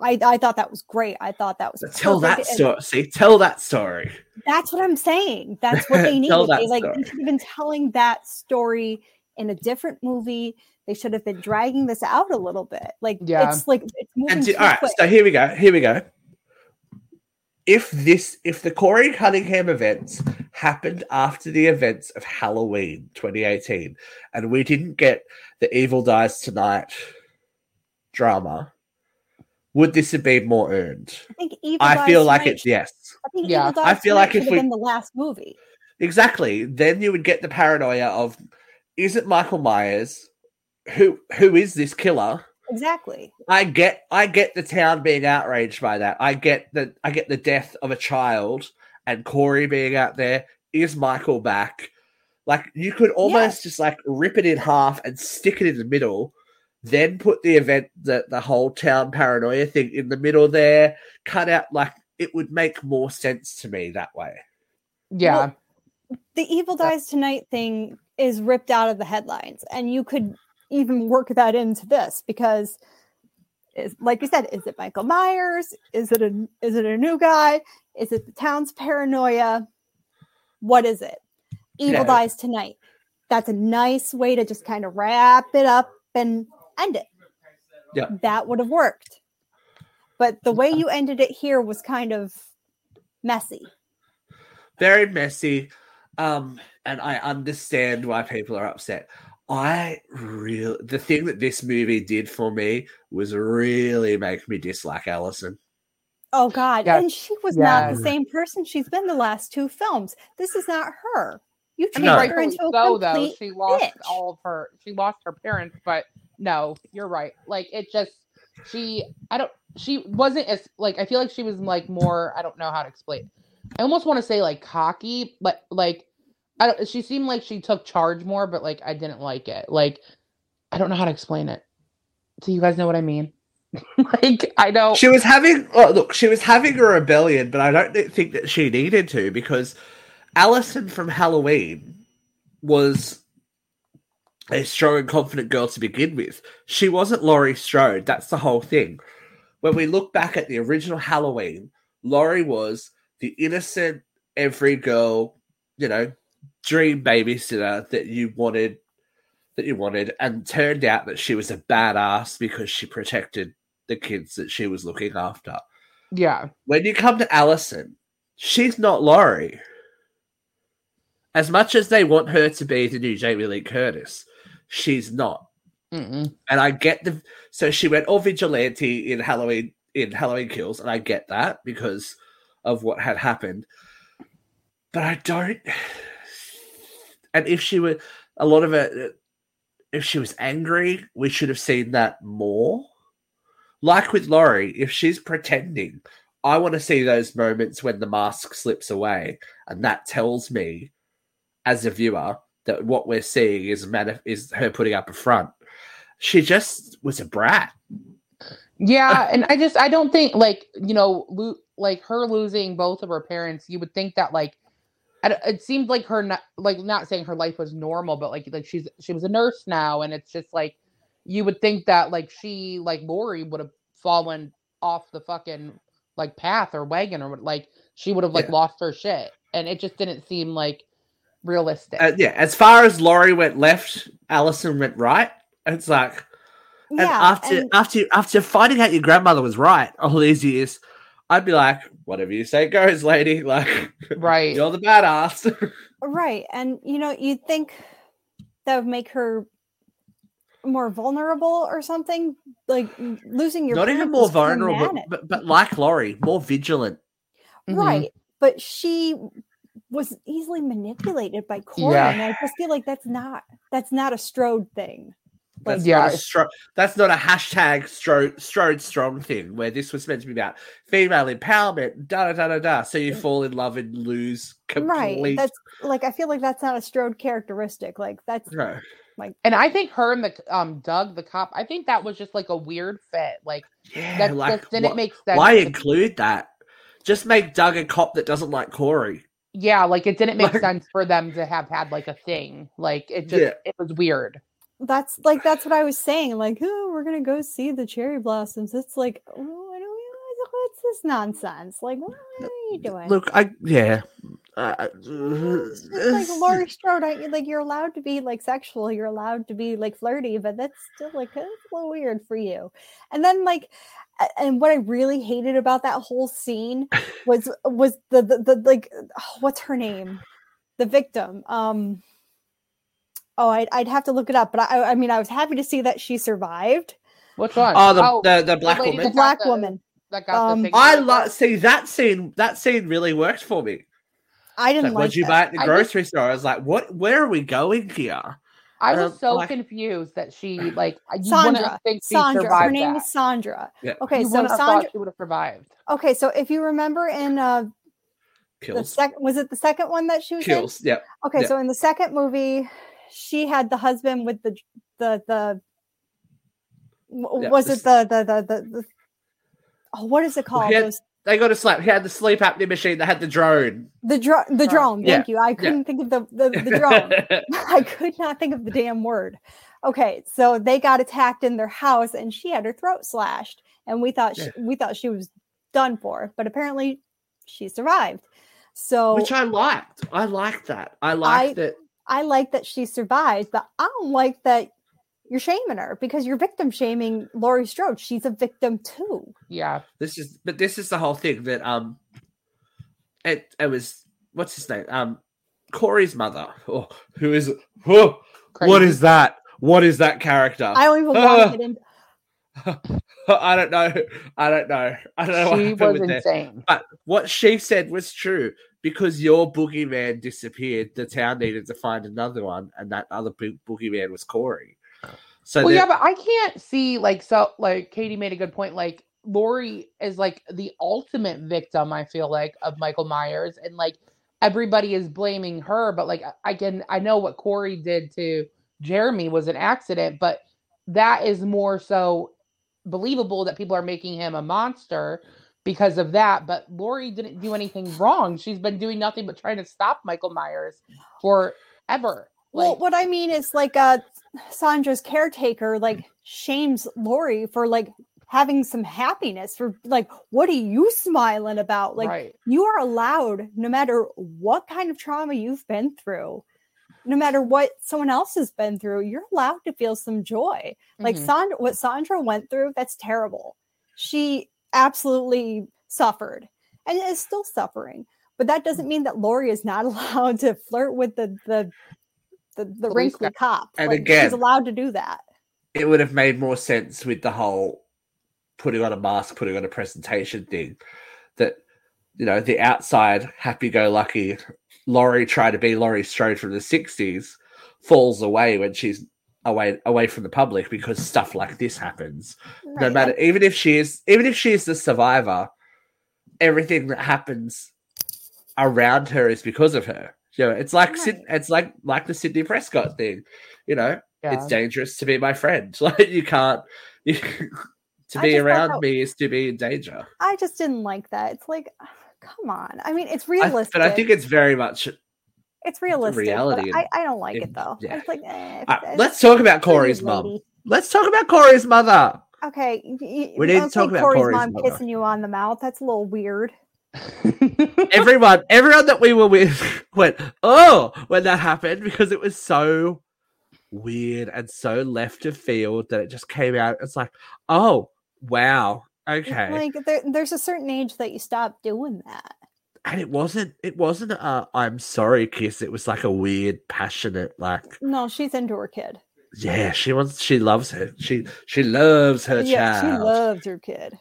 [SPEAKER 3] I, I thought that was great. I thought that was
[SPEAKER 2] tell that
[SPEAKER 3] and-
[SPEAKER 2] story. See, tell that story.
[SPEAKER 3] That's what I'm saying. That's what they
[SPEAKER 2] that
[SPEAKER 3] They like
[SPEAKER 2] story.
[SPEAKER 3] they should have been telling that story in a different movie. They should have been dragging this out a little bit. Like
[SPEAKER 4] Yeah.
[SPEAKER 3] it's like it's moving
[SPEAKER 2] And see,
[SPEAKER 3] too
[SPEAKER 2] all right,
[SPEAKER 3] quick.
[SPEAKER 2] so here we go. Here we go. If this, if the Corey Cunningham events happened after the events of Halloween 2018, and we didn't get the Evil Dies Tonight drama, would this have been more earned?
[SPEAKER 3] I think Evil
[SPEAKER 2] I
[SPEAKER 3] Dies
[SPEAKER 2] feel like
[SPEAKER 3] Tonight
[SPEAKER 2] it's yes.
[SPEAKER 3] I think
[SPEAKER 4] Yeah,
[SPEAKER 3] Evil
[SPEAKER 2] I feel
[SPEAKER 3] Tonight
[SPEAKER 2] like if
[SPEAKER 3] should
[SPEAKER 2] we-
[SPEAKER 3] been the last movie.
[SPEAKER 2] Exactly. Then you would get the paranoia of, is it Michael Myers? Who who is this killer?
[SPEAKER 3] Exactly.
[SPEAKER 2] I get I get the town being outraged by that. I get the I get the death of a child and Corey being out there. Is Michael back? Like you could almost just like rip it in half and stick it in the middle, then put the event that the whole town paranoia thing in the middle there, cut out like it would make more sense to me that way.
[SPEAKER 4] Yeah.
[SPEAKER 3] The Evil Dies Tonight thing is ripped out of the headlines, and you could even work that into this because, is like you said, is it Michael Myers? Is it a is it a new guy? Is it the town's paranoia? What is it? Evil
[SPEAKER 2] Yeah.
[SPEAKER 3] Dies Tonight. That's a nice way to just kind of wrap it up and end it.
[SPEAKER 2] Yeah.
[SPEAKER 3] That would have worked. But the way you ended it here was kind of messy.
[SPEAKER 2] very messy um and i understand why people are upset i really the thing that this movie did for me was really make me dislike allison
[SPEAKER 3] Oh God!
[SPEAKER 4] Yes,
[SPEAKER 3] And she was not the same person she's been the last two films. This is not her. You
[SPEAKER 4] I
[SPEAKER 3] turned
[SPEAKER 4] mean,
[SPEAKER 2] No.
[SPEAKER 3] her into a
[SPEAKER 4] so, though.
[SPEAKER 3] complete
[SPEAKER 4] She lost
[SPEAKER 3] bitch.
[SPEAKER 4] all of her. She lost her parents, but no, you're right. Like it just she. I don't. She wasn't as like. I feel like she was like more. I don't know how to explain. I almost want to say like cocky, but like I don't. She seemed like she took charge more, but like I didn't like it. Like I don't know how to explain it. Do you guys know what I mean? like I don't.
[SPEAKER 2] She was having oh, look, she was having a rebellion, but I don't think that she needed to because Allison from Halloween was a strong and confident girl to begin with. She wasn't Laurie Strode. That's the whole thing. When we look back at the original Halloween, Laurie was the innocent, every girl, you know, dream babysitter that you wanted that you wanted, and turned out that she was a badass because she protected the kids that she was looking after.
[SPEAKER 4] yeah,
[SPEAKER 2] When you come to Allison, she's not Laurie. As much as they want her to be the new Jamie Lee Curtis, she's not.
[SPEAKER 4] Mm-mm.
[SPEAKER 2] And I get the so she went all vigilante in Halloween in Halloween Kills, and I get that because of what had happened. But I don't. And if she were a lot of it, if she was angry, we should have seen that more. Like with Laurie, if she's pretending, I want to see those moments when the mask slips away, and that tells me, as a viewer, that what we're seeing is manif- is her putting up a front. She just was a brat.
[SPEAKER 4] yeah, and I just I don't think like you know lo- like her losing both of her parents. You would think that like it seemed like her not like not saying her life was normal, but like like she's she was a nurse now, and it's just like you would think that like she like Laurie would have fallen off the fucking like path or wagon or what- like she would have like
[SPEAKER 2] Yeah.
[SPEAKER 4] lost her shit, and it just didn't seem like realistic.
[SPEAKER 2] Uh, yeah, as far as Laurie went left, Allison went right. It's like, and
[SPEAKER 3] Yeah,
[SPEAKER 2] after
[SPEAKER 3] and-
[SPEAKER 2] after after finding out your grandmother was right all these years, I'd be like, whatever you say goes, lady. Like,
[SPEAKER 4] right.
[SPEAKER 2] you're the badass.
[SPEAKER 3] Right. And you know, you'd think that would make her more vulnerable or something. Like losing your
[SPEAKER 2] Not even more vulnerable,
[SPEAKER 3] mad-
[SPEAKER 2] but, but like Laurie, more vigilant.
[SPEAKER 4] Mhm.
[SPEAKER 3] Right. But she was easily manipulated by Corey.
[SPEAKER 4] Yeah.
[SPEAKER 3] And I just feel like that's not that's not a Strode thing.
[SPEAKER 2] That's
[SPEAKER 4] Yeah.
[SPEAKER 2] not a stro- that's not a hashtag Strode, Strode strong thing where this was meant to be about female empowerment, da da da da da. So you fall in love and lose complete.
[SPEAKER 3] Right. That's like I feel like that's not a Strode characteristic. Like that's
[SPEAKER 2] No.
[SPEAKER 4] And I think her and the um Doug the cop, I think that was just like a weird fit. Like
[SPEAKER 2] Yeah,
[SPEAKER 4] that
[SPEAKER 2] like
[SPEAKER 4] just didn't
[SPEAKER 2] wh-
[SPEAKER 4] make sense.
[SPEAKER 2] why
[SPEAKER 4] to-
[SPEAKER 2] include that? Just make Doug a cop that doesn't like Corey.
[SPEAKER 4] yeah, like it didn't make
[SPEAKER 2] Like-
[SPEAKER 4] sense for them to have had like a thing. Like it just
[SPEAKER 2] Yeah.
[SPEAKER 4] it was weird.
[SPEAKER 3] That's like that's what I was saying. Like, oh, we're gonna go see the cherry blossoms. It's like, oh, I don't what's this nonsense? Like, what are you doing?
[SPEAKER 2] Look, I yeah. Uh,
[SPEAKER 3] It's like Laurie Strode, you? Like you're allowed to be like sexual, you're allowed to be like flirty, but that's still like a little weird for you. And then like, and what I really hated about that whole scene was was the the, the like, oh, what's her name, the victim. Um, oh, I'd I'd have to look it up, but I I mean I was happy to see that she survived.
[SPEAKER 4] Which one?
[SPEAKER 2] oh, the, the the black
[SPEAKER 4] lady
[SPEAKER 3] The
[SPEAKER 2] woman.
[SPEAKER 4] got
[SPEAKER 3] black
[SPEAKER 4] the-
[SPEAKER 3] woman.
[SPEAKER 4] that got
[SPEAKER 3] um,
[SPEAKER 4] the
[SPEAKER 2] I
[SPEAKER 4] figure.
[SPEAKER 2] like see that scene. That scene really worked for me.
[SPEAKER 3] I didn't
[SPEAKER 2] what'd
[SPEAKER 3] like
[SPEAKER 2] you buy at the
[SPEAKER 4] I
[SPEAKER 2] grocery store? I was like, what? Where are we going here?
[SPEAKER 4] I was
[SPEAKER 2] um,
[SPEAKER 4] so
[SPEAKER 2] like-
[SPEAKER 4] confused that she like you
[SPEAKER 3] Sandra.
[SPEAKER 4] wouldn't think she
[SPEAKER 3] Sandra. Her name
[SPEAKER 4] that.
[SPEAKER 3] is Sandra.
[SPEAKER 2] Yeah.
[SPEAKER 3] Okay,
[SPEAKER 4] you
[SPEAKER 3] so
[SPEAKER 4] wouldn't have
[SPEAKER 3] Sandra.
[SPEAKER 4] thought she would have survived.
[SPEAKER 3] Okay, so if you remember in uh the second was it the second one that she was in?
[SPEAKER 2] Kills. Yep.
[SPEAKER 3] Okay,
[SPEAKER 2] Yeah.
[SPEAKER 3] so in the second movie, she had the husband with the the the
[SPEAKER 2] Yeah,
[SPEAKER 3] was
[SPEAKER 2] this-
[SPEAKER 3] it the the the the, the oh what is it called?
[SPEAKER 2] he had-
[SPEAKER 3] Those,
[SPEAKER 2] They got a slap. He had the sleep apnea machine that had the drone.
[SPEAKER 3] the dro- the
[SPEAKER 4] Drone.
[SPEAKER 3] drone.
[SPEAKER 2] Yeah,
[SPEAKER 3] Thank you. I couldn't think of the the, the drone. I could not think of the damn word. Okay, so they got attacked in their house, and she had her throat slashed, and we thought she,
[SPEAKER 2] Yeah.
[SPEAKER 3] we thought she was done for, but apparently she survived. So
[SPEAKER 2] Which I liked. I liked that. I liked it.
[SPEAKER 3] I like that she survived, but I don't like that you're shaming her because you're victim shaming Laurie Strode. She's a victim too.
[SPEAKER 4] Yeah.
[SPEAKER 2] This is, but this is the whole thing that um, it it was what's his name um, Corey's mother. Oh, who is? Oh, what is that? What is that character?
[SPEAKER 3] I don't even want to get into
[SPEAKER 2] I don't know. I don't know. I don't know
[SPEAKER 4] She
[SPEAKER 2] happened
[SPEAKER 4] was
[SPEAKER 2] with that.
[SPEAKER 4] insane.
[SPEAKER 2] But what she said was true because your boogeyman disappeared. The town needed to find another one, and that other big boogeyman was Corey. So
[SPEAKER 4] Well, yeah, but I can't see like so like Katie made a good point. Like Laurie is like the ultimate victim, I feel like, of Michael Myers, and like everybody is blaming her, but like I can I know what Corey did to Jeremy was an accident, but that is more so believable that people are making him a monster because of that. But Laurie didn't do anything wrong. She's been doing nothing but trying to stop Michael Myers forever.
[SPEAKER 3] Well,
[SPEAKER 4] Like,
[SPEAKER 3] what I mean is like uh Sandra's caretaker like shames Laurie for like having some happiness for like what are you smiling about? Like
[SPEAKER 4] right.
[SPEAKER 3] you are allowed no matter what kind of trauma you've been through, no matter what someone else has been through, you're allowed to feel some joy. Like
[SPEAKER 4] Mhm.
[SPEAKER 3] Sandra what Sandra went through, that's terrible. She absolutely suffered and is still suffering. But that doesn't mm. mean that Laurie is not allowed to flirt with the the the, the wrinkly cop.
[SPEAKER 2] And
[SPEAKER 3] Like,
[SPEAKER 2] again-
[SPEAKER 3] she's allowed to do that.
[SPEAKER 2] it would have made more sense with the whole putting on a mask, putting on a presentation thing. That you know, the outside happy-go-lucky Laurie trying to be Laurie Strode from the '60s falls away when she's away away from the public because stuff like this happens. No
[SPEAKER 3] Right.
[SPEAKER 2] matter, even if she is, even if she is the survivor, everything that happens around her is because of her. You know, it's like Syd- it's like like the Sidney Prescott thing. You know,
[SPEAKER 4] Yeah.
[SPEAKER 2] it's dangerous to be my friend. Like you can't you, to
[SPEAKER 3] I
[SPEAKER 2] be around
[SPEAKER 3] that-
[SPEAKER 2] me is to be in danger.
[SPEAKER 3] I just didn't like that. It's like, come on. I mean, it's
[SPEAKER 2] I-
[SPEAKER 3] realistic.
[SPEAKER 2] but I think it's very much.
[SPEAKER 3] It's realistic.
[SPEAKER 2] reality
[SPEAKER 3] I, I don't like
[SPEAKER 2] and-
[SPEAKER 3] it though.
[SPEAKER 2] yeah.
[SPEAKER 3] It's like, eh, it's-
[SPEAKER 2] let's talk about Corey's
[SPEAKER 3] mom.
[SPEAKER 2] Let's talk about Corey's mother.
[SPEAKER 3] Okay, y- y-
[SPEAKER 2] We need to talk about
[SPEAKER 3] Corey's
[SPEAKER 2] Corey's
[SPEAKER 3] mom
[SPEAKER 2] mother.
[SPEAKER 3] kissing you on the mouth. That's a little weird.
[SPEAKER 2] Everyone, everyone that we were with went, oh, when that happened because it was so weird and so left of field that it just came out. It's like, oh, wow, okay.
[SPEAKER 3] Like there, there's a certain age that you stop doing that.
[SPEAKER 2] And it wasn't it wasn't a i'm sorry kiss it was like a weird passionate like
[SPEAKER 3] No, she's into her kid.
[SPEAKER 2] yeah she wants she loves her she she loves her
[SPEAKER 3] yeah, she loves her kid.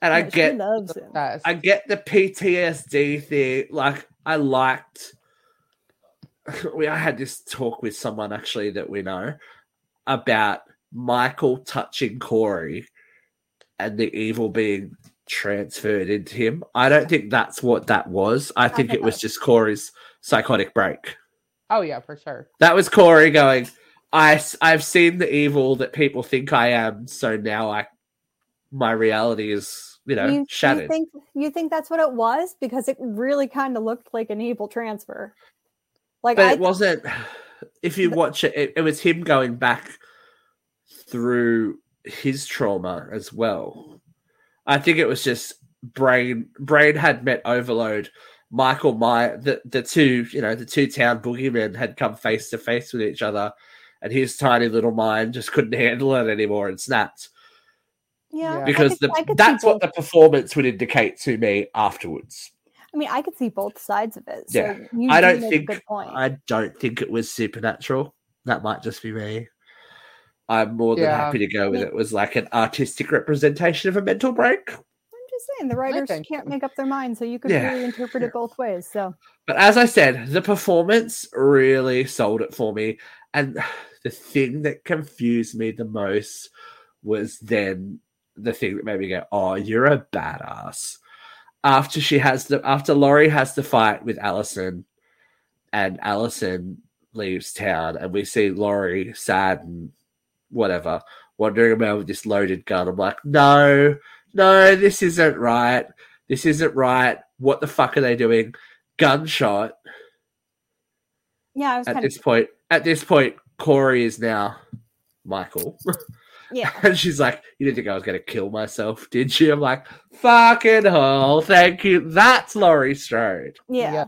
[SPEAKER 2] and i
[SPEAKER 3] Yeah, she
[SPEAKER 2] get
[SPEAKER 3] loves him.
[SPEAKER 2] I get the ptsd thing like i liked we i had this talk with someone actually that we know about michael touching corey and the evil being transferred into him i don't think that's what that was i think it was just corey's psychotic break
[SPEAKER 4] oh yeah, for sure.
[SPEAKER 2] That was Corey going, I, I've seen the evil that people think I am, so now I my reality is, you know,
[SPEAKER 3] you, you
[SPEAKER 2] shattered.
[SPEAKER 3] think you think that's what it was because it really kind of looked like an evil transfer. Like
[SPEAKER 2] but
[SPEAKER 3] I
[SPEAKER 2] it wasn't if you watch it, it, it was him going back through his trauma as well. I think it was just brain brain had met overload. Michael My the, the two, you know, the two town boogeymen had come face to face with each other and his tiny little mind just couldn't handle it anymore and snapped.
[SPEAKER 3] yeah.
[SPEAKER 2] Because
[SPEAKER 3] could-
[SPEAKER 2] the,
[SPEAKER 3] I could see
[SPEAKER 2] that's what
[SPEAKER 3] both.
[SPEAKER 2] the performance would indicate to me afterwards.
[SPEAKER 3] I mean, I could see both sides of it. So
[SPEAKER 2] Yeah.
[SPEAKER 3] you
[SPEAKER 2] I
[SPEAKER 3] do
[SPEAKER 2] don't think
[SPEAKER 3] good point.
[SPEAKER 2] I don't think it was supernatural. That might just be me. I'm more than
[SPEAKER 4] Yeah.
[SPEAKER 2] happy to go with it. It was like an artistic representation of a mental break.
[SPEAKER 3] I'm just saying the writers can't make up their mind, so you could
[SPEAKER 2] Yeah.
[SPEAKER 3] really interpret it both ways. So
[SPEAKER 2] But as I said, the performance really sold it for me. And the thing that confused me the most was then the thing that made me go, "Oh, you're a badass." After she has the after Laurie has the fight with Allison, and Allison leaves town, and we see Laurie sad and whatever, wandering around with this loaded gun. I'm like, no, no, this isn't right. This isn't right. What the fuck are they doing? Gunshot
[SPEAKER 3] yeah, I was
[SPEAKER 2] at
[SPEAKER 3] kind of
[SPEAKER 2] this point. At this point, Corey is now Michael.
[SPEAKER 3] yeah.
[SPEAKER 2] And she's like, You didn't think I was going to kill myself, did you? I'm like, Fucking hell, thank you. That's Laurie Strode.
[SPEAKER 3] Yeah.
[SPEAKER 4] Yeah.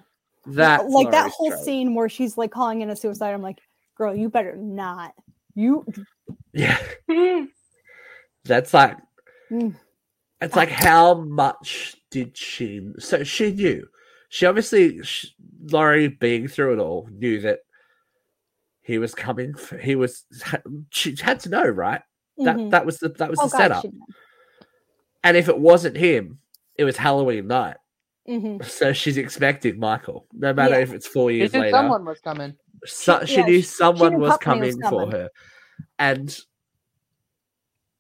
[SPEAKER 2] That's
[SPEAKER 3] like that whole
[SPEAKER 2] Strode.
[SPEAKER 3] scene where she's like calling in a suicide. I'm like, girl, you better not. You
[SPEAKER 2] Yeah. That's like,
[SPEAKER 3] Mm.
[SPEAKER 2] it's like, how much did she? So she knew. She obviously, sh Laurie being through it all, knew that he was coming. For, he was, she had to know, right? That
[SPEAKER 3] Mhm.
[SPEAKER 2] that was the that was
[SPEAKER 3] Oh,
[SPEAKER 2] the
[SPEAKER 3] God,
[SPEAKER 2] setup. And if it wasn't him, it was Halloween night.
[SPEAKER 3] Mhm.
[SPEAKER 2] So she's expecting Michael, no matter
[SPEAKER 3] Yeah.
[SPEAKER 2] if it's four
[SPEAKER 4] She
[SPEAKER 2] years
[SPEAKER 4] knew
[SPEAKER 2] later.
[SPEAKER 4] someone was coming.
[SPEAKER 2] So,
[SPEAKER 3] She-
[SPEAKER 2] she
[SPEAKER 3] yeah,
[SPEAKER 2] knew
[SPEAKER 3] she-
[SPEAKER 2] someone
[SPEAKER 3] knew
[SPEAKER 2] was
[SPEAKER 3] company was
[SPEAKER 2] coming for her. And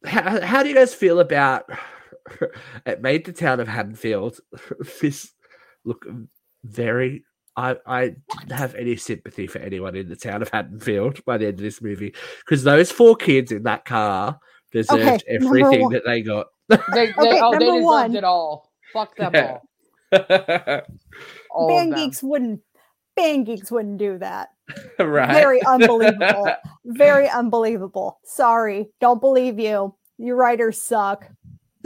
[SPEAKER 2] how, how do you guys feel about it? Made the town of Haddonfield this look very. I, I didn't have any sympathy for anyone in the town of Haddonfield by the end of this movie because those four kids in that car deserved
[SPEAKER 3] Okay,
[SPEAKER 2] everything that they got.
[SPEAKER 4] They, they,
[SPEAKER 3] Okay,
[SPEAKER 4] oh, they
[SPEAKER 3] number
[SPEAKER 4] deserved
[SPEAKER 3] one.
[SPEAKER 4] it all. Fuck them
[SPEAKER 2] Yeah.
[SPEAKER 4] all. all
[SPEAKER 3] Band
[SPEAKER 4] them.
[SPEAKER 3] geeks wouldn't. Band geeks wouldn't do that.
[SPEAKER 2] right.
[SPEAKER 3] Very unbelievable. Very unbelievable. Sorry, don't believe you. Your writers suck.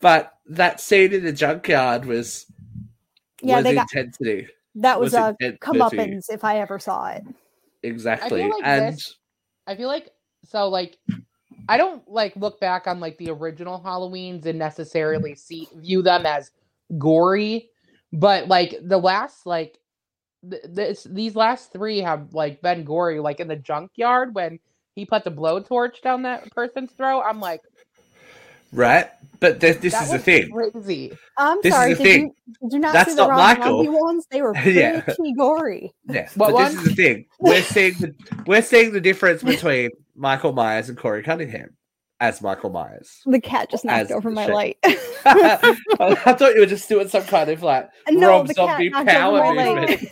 [SPEAKER 2] but that scene in the junkyard was
[SPEAKER 3] Yeah,
[SPEAKER 2] was
[SPEAKER 3] they got
[SPEAKER 2] intensity.
[SPEAKER 3] that was,
[SPEAKER 2] was
[SPEAKER 3] a
[SPEAKER 2] intensity.
[SPEAKER 3] comeuppance if I ever saw it.
[SPEAKER 2] Exactly.
[SPEAKER 4] like
[SPEAKER 2] and
[SPEAKER 4] this- I feel like so like I don't like look back on like the original Halloweens and necessarily see view them as gory, but like the last like th- this these last three have like been gory. Like in the junkyard when he put the blowtorch down that person's throat, I'm like,
[SPEAKER 2] right. But th- this is the thing.
[SPEAKER 4] crazy.
[SPEAKER 3] I'm
[SPEAKER 2] This is
[SPEAKER 3] sorry.
[SPEAKER 2] the
[SPEAKER 3] Did
[SPEAKER 2] thing.
[SPEAKER 3] you, did you not
[SPEAKER 2] That's
[SPEAKER 3] see the
[SPEAKER 2] not
[SPEAKER 3] Rob
[SPEAKER 2] Michael.
[SPEAKER 3] Zombie ones? They were pretty
[SPEAKER 2] Yeah.
[SPEAKER 3] gory.
[SPEAKER 2] Yeah.
[SPEAKER 4] What
[SPEAKER 2] but this is the thing. We're seeing the we're seeing the difference between Michael Myers and Corey Cunningham as Michael Myers.
[SPEAKER 3] The cat just knocked
[SPEAKER 2] As
[SPEAKER 3] over my
[SPEAKER 2] shit.
[SPEAKER 3] light.
[SPEAKER 2] I thought you were just doing some kind of like
[SPEAKER 3] No,
[SPEAKER 2] Rob Zombie power movement.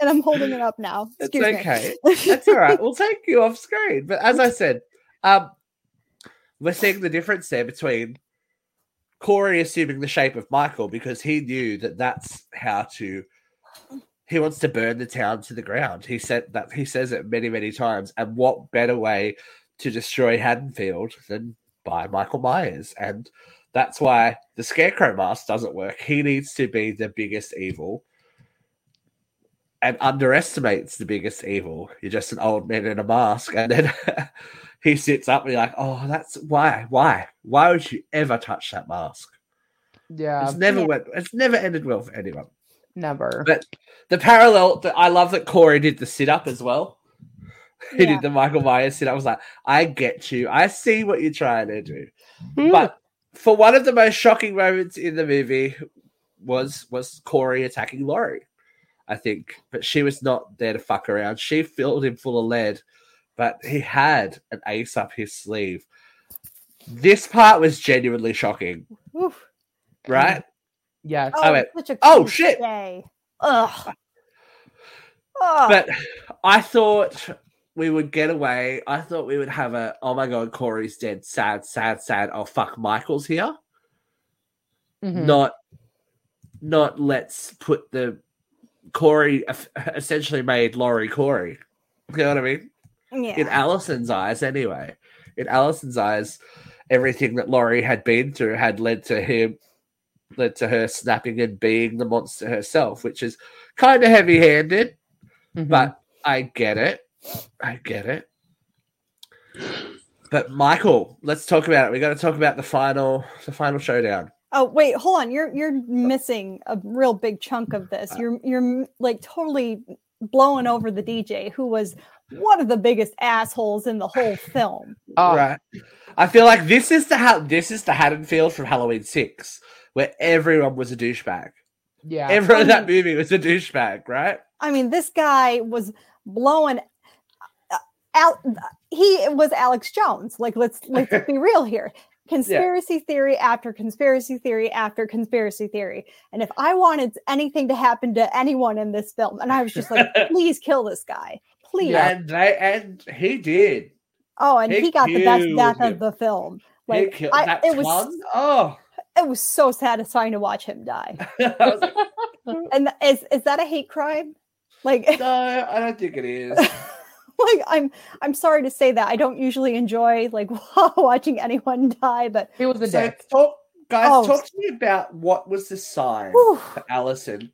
[SPEAKER 3] and I'm holding it up now.
[SPEAKER 2] It's
[SPEAKER 3] Excuse
[SPEAKER 2] okay.
[SPEAKER 3] me.
[SPEAKER 2] That's all right. We'll take you off screen. But as I said, um, we're seeing the difference there between Corey assuming the shape of Michael because he knew that that's how to. He wants to burn the town to the ground. He said that he says it many, many times. And what better way to destroy Haddonfield than by Michael Myers? And that's why the Scarecrow mask doesn't work. He needs to be the biggest evil and underestimates the biggest evil. You're just an old man in a mask, and then he sits up and you're like, "Oh, that's why, why, why would you ever touch that mask?"
[SPEAKER 4] Yeah,
[SPEAKER 2] It's never
[SPEAKER 3] Yeah.
[SPEAKER 2] went. It's never ended well for anyone.
[SPEAKER 4] never.
[SPEAKER 2] But the parallel, that I love that Corey did the sit up as well. He
[SPEAKER 3] Yeah.
[SPEAKER 2] did the Michael Myers sit. I was like, I get you. I see what you're trying to do.
[SPEAKER 4] Hmm.
[SPEAKER 2] But for one of the most shocking moments in the movie was was Corey attacking Laurie, I think. But she was not there to fuck around. She filled him full of lead, but he had an ace up his sleeve. This part was genuinely shocking,
[SPEAKER 3] Oof.
[SPEAKER 2] right?
[SPEAKER 4] yes,
[SPEAKER 3] Oh,
[SPEAKER 2] I went,
[SPEAKER 3] such a
[SPEAKER 2] "Oh, shit."
[SPEAKER 3] Ugh.
[SPEAKER 2] But I thought we would get away. I thought we would have a oh my god, Corey's dead. Sad, sad, sad. Oh fuck, Michael's here.
[SPEAKER 4] Mhm.
[SPEAKER 2] Not, not let's put the Corey essentially made Laurie Corey. You know what I mean?
[SPEAKER 3] yeah.
[SPEAKER 2] In Allison's eyes, anyway. In Allison's eyes, everything that Laurie had been through had led to him, led to her snapping and being the monster herself, which is kind of heavy handed.
[SPEAKER 4] Mhm.
[SPEAKER 2] but I get it. I get it. But Michael, let's talk about it. We got to talk about the final, the final showdown.
[SPEAKER 3] Oh wait, hold on. You're you're missing a real big chunk of this. You're you're like totally blowing over the DJ, who was one of the biggest assholes in the whole film.
[SPEAKER 4] Oh,
[SPEAKER 2] Right. I feel like this is the ha- this is the Haddonfield from Halloween Six, where everyone was a douchebag.
[SPEAKER 4] yeah.
[SPEAKER 2] Everyone in that movie was a douchebag, right?
[SPEAKER 3] I mean, this guy was blowing out. He was Alex Jones. Like, let's let's be real here. Conspiracy theory after conspiracy theory after conspiracy theory. And if I wanted anything to happen to anyone in this film, and I was just like, please kill this guy, please.
[SPEAKER 2] And they and he did.
[SPEAKER 3] Oh, and
[SPEAKER 2] He
[SPEAKER 3] he, got the best death
[SPEAKER 2] him.
[SPEAKER 3] of the film. Like,
[SPEAKER 2] killed
[SPEAKER 3] I- it was
[SPEAKER 2] one. Oh,
[SPEAKER 3] it was so satisfying to watch him die.
[SPEAKER 2] Like,
[SPEAKER 3] And is is that a hate crime? Like,
[SPEAKER 2] no, I don't think it is.
[SPEAKER 3] Like I'm I'm sorry to say that I don't usually enjoy like watching anyone die, but
[SPEAKER 4] He was a
[SPEAKER 2] So
[SPEAKER 4] dick.
[SPEAKER 2] talk, guys,
[SPEAKER 3] Oh.
[SPEAKER 2] talk to me about what was the sign
[SPEAKER 3] whew,
[SPEAKER 2] for Allison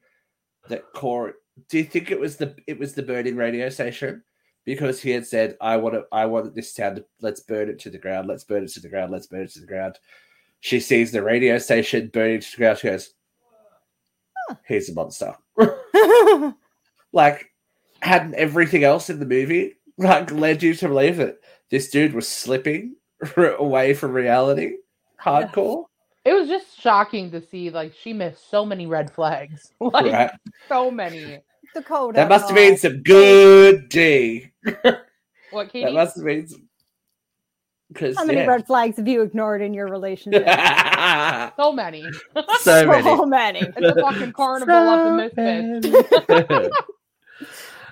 [SPEAKER 2] that Corey. Do you think it was the it was the burning radio station because he had said, "I want to, I want this town to let's burn it to the ground, let's burn it to the ground, let's burn it to the ground." She sees the radio station burning to the ground. She goes, "He's a monster." like, hadn't everything else in the movie like led you to believe that this dude was slipping away from reality, hardcore?
[SPEAKER 4] It was just shocking to see like she missed so many red flags. Like
[SPEAKER 2] Right.
[SPEAKER 4] so many.
[SPEAKER 3] Dakota.
[SPEAKER 2] That must have been some good D.
[SPEAKER 4] What Katie?
[SPEAKER 2] That must have been some.
[SPEAKER 3] How many
[SPEAKER 2] yeah.
[SPEAKER 3] red flags have you ignored in your relationship?
[SPEAKER 4] so many.
[SPEAKER 2] so many.
[SPEAKER 3] So many.
[SPEAKER 4] It's a fucking carnival of the misfits.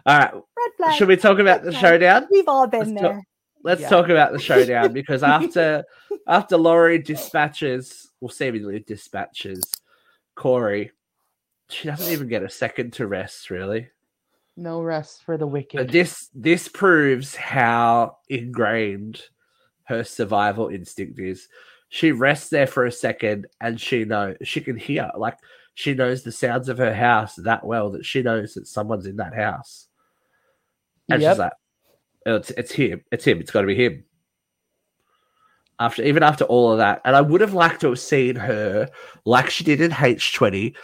[SPEAKER 2] All right.
[SPEAKER 3] Red flags.
[SPEAKER 2] Should we talk about the
[SPEAKER 3] Red flags.
[SPEAKER 2] showdown?
[SPEAKER 3] We've all been
[SPEAKER 2] Let's talk-
[SPEAKER 3] there.
[SPEAKER 2] let's
[SPEAKER 4] Yeah.
[SPEAKER 2] talk about the showdown because after after Laurie dispatches, well, seemingly dispatches Corey, she doesn't even get a second to rest. Really,
[SPEAKER 4] No rest for the
[SPEAKER 2] but
[SPEAKER 4] wicked.
[SPEAKER 2] this this proves how ingrained her survival instinct is. She rests there for a second, and she know she can hear like she knows the sounds of her house that well that she knows that someone's in that house. And
[SPEAKER 4] Yep.
[SPEAKER 2] she's like, "Oh, it's it's him. It's him. It's got to be him. After even after all of that, and I would have liked to have seen her like she did in H twenty,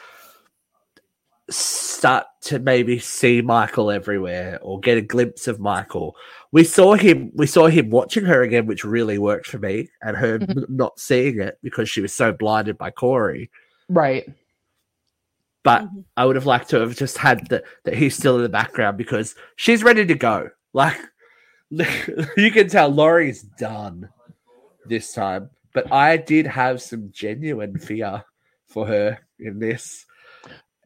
[SPEAKER 2] start to maybe see Michael everywhere or get a glimpse of Michael. We saw him. We saw him watching her again, which really worked for me, and her
[SPEAKER 4] Mhm.
[SPEAKER 2] not seeing it because she was so blinded by Corey.
[SPEAKER 4] right.
[SPEAKER 2] But
[SPEAKER 3] Mhm.
[SPEAKER 2] I would have liked to have just had that that he's still in the background because she's ready to go. Like you can tell Laurie's done this time. But I did have some genuine fear for her in this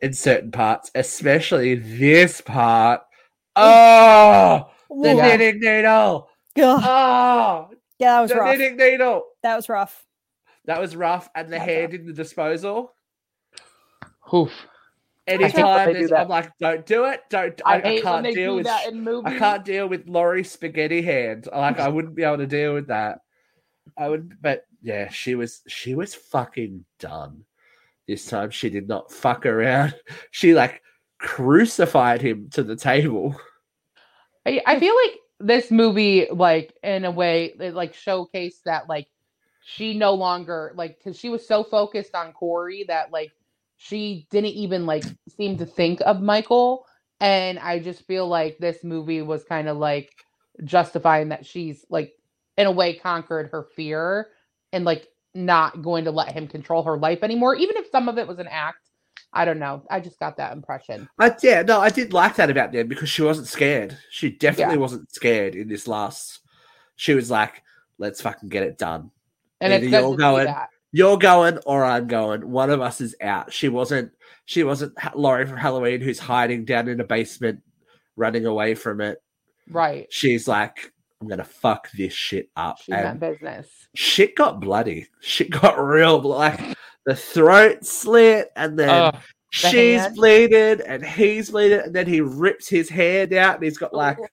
[SPEAKER 2] in certain parts, especially this part. Oh the
[SPEAKER 4] Yeah.
[SPEAKER 2] knitting needle. Oh
[SPEAKER 3] yeah, that was
[SPEAKER 2] the
[SPEAKER 3] rough.
[SPEAKER 2] knitting needle.
[SPEAKER 3] That was rough.
[SPEAKER 2] That was rough. And the hand in the disposal.
[SPEAKER 4] Oof.
[SPEAKER 2] Anytime
[SPEAKER 4] they do
[SPEAKER 2] there's-
[SPEAKER 4] that.
[SPEAKER 2] I'm like, don't do it. Don't.
[SPEAKER 4] I,
[SPEAKER 2] I, I
[SPEAKER 4] hate when
[SPEAKER 2] can't
[SPEAKER 4] they
[SPEAKER 2] deal
[SPEAKER 4] do
[SPEAKER 2] with.
[SPEAKER 4] that in movies.
[SPEAKER 2] I can't deal with Laurie spaghetti hand. Like I wouldn't be able to deal with that. I would, but yeah, she was she was fucking done. This time she did not fuck around. She like crucified him to the table.
[SPEAKER 4] I, I feel like this movie, like in a way, it like showcased that like she no longer like because she was so focused on Corey that like she didn't even like seem to think of Michael. And I just feel like this movie was kind of like justifying that she's like in a way conquered her fear and like not going to let him control her life anymore, even if some of it was an act. I don't know. I just got that impression.
[SPEAKER 2] I yeah, no, I did like that about them because she wasn't scared. She definitely
[SPEAKER 4] Yeah.
[SPEAKER 2] wasn't scared in this last. She was like, "Let's fucking get it done."
[SPEAKER 4] And
[SPEAKER 2] Either
[SPEAKER 4] it's
[SPEAKER 2] you're going-
[SPEAKER 4] that.
[SPEAKER 2] You're going or I'm going. One of us is out. She wasn't. She wasn't Laurie from Halloween who's hiding down in a basement, running away from it.
[SPEAKER 4] Right.
[SPEAKER 2] She's like, I'm gonna fuck this shit up,
[SPEAKER 4] She meant
[SPEAKER 2] and
[SPEAKER 4] business.
[SPEAKER 2] shit got bloody. Shit got real. Like the throat slit, and then
[SPEAKER 4] Ugh.
[SPEAKER 2] she's
[SPEAKER 4] hand.
[SPEAKER 2] bleeding, and he's bleeding, and then he rips his hand out, and he's got like oh.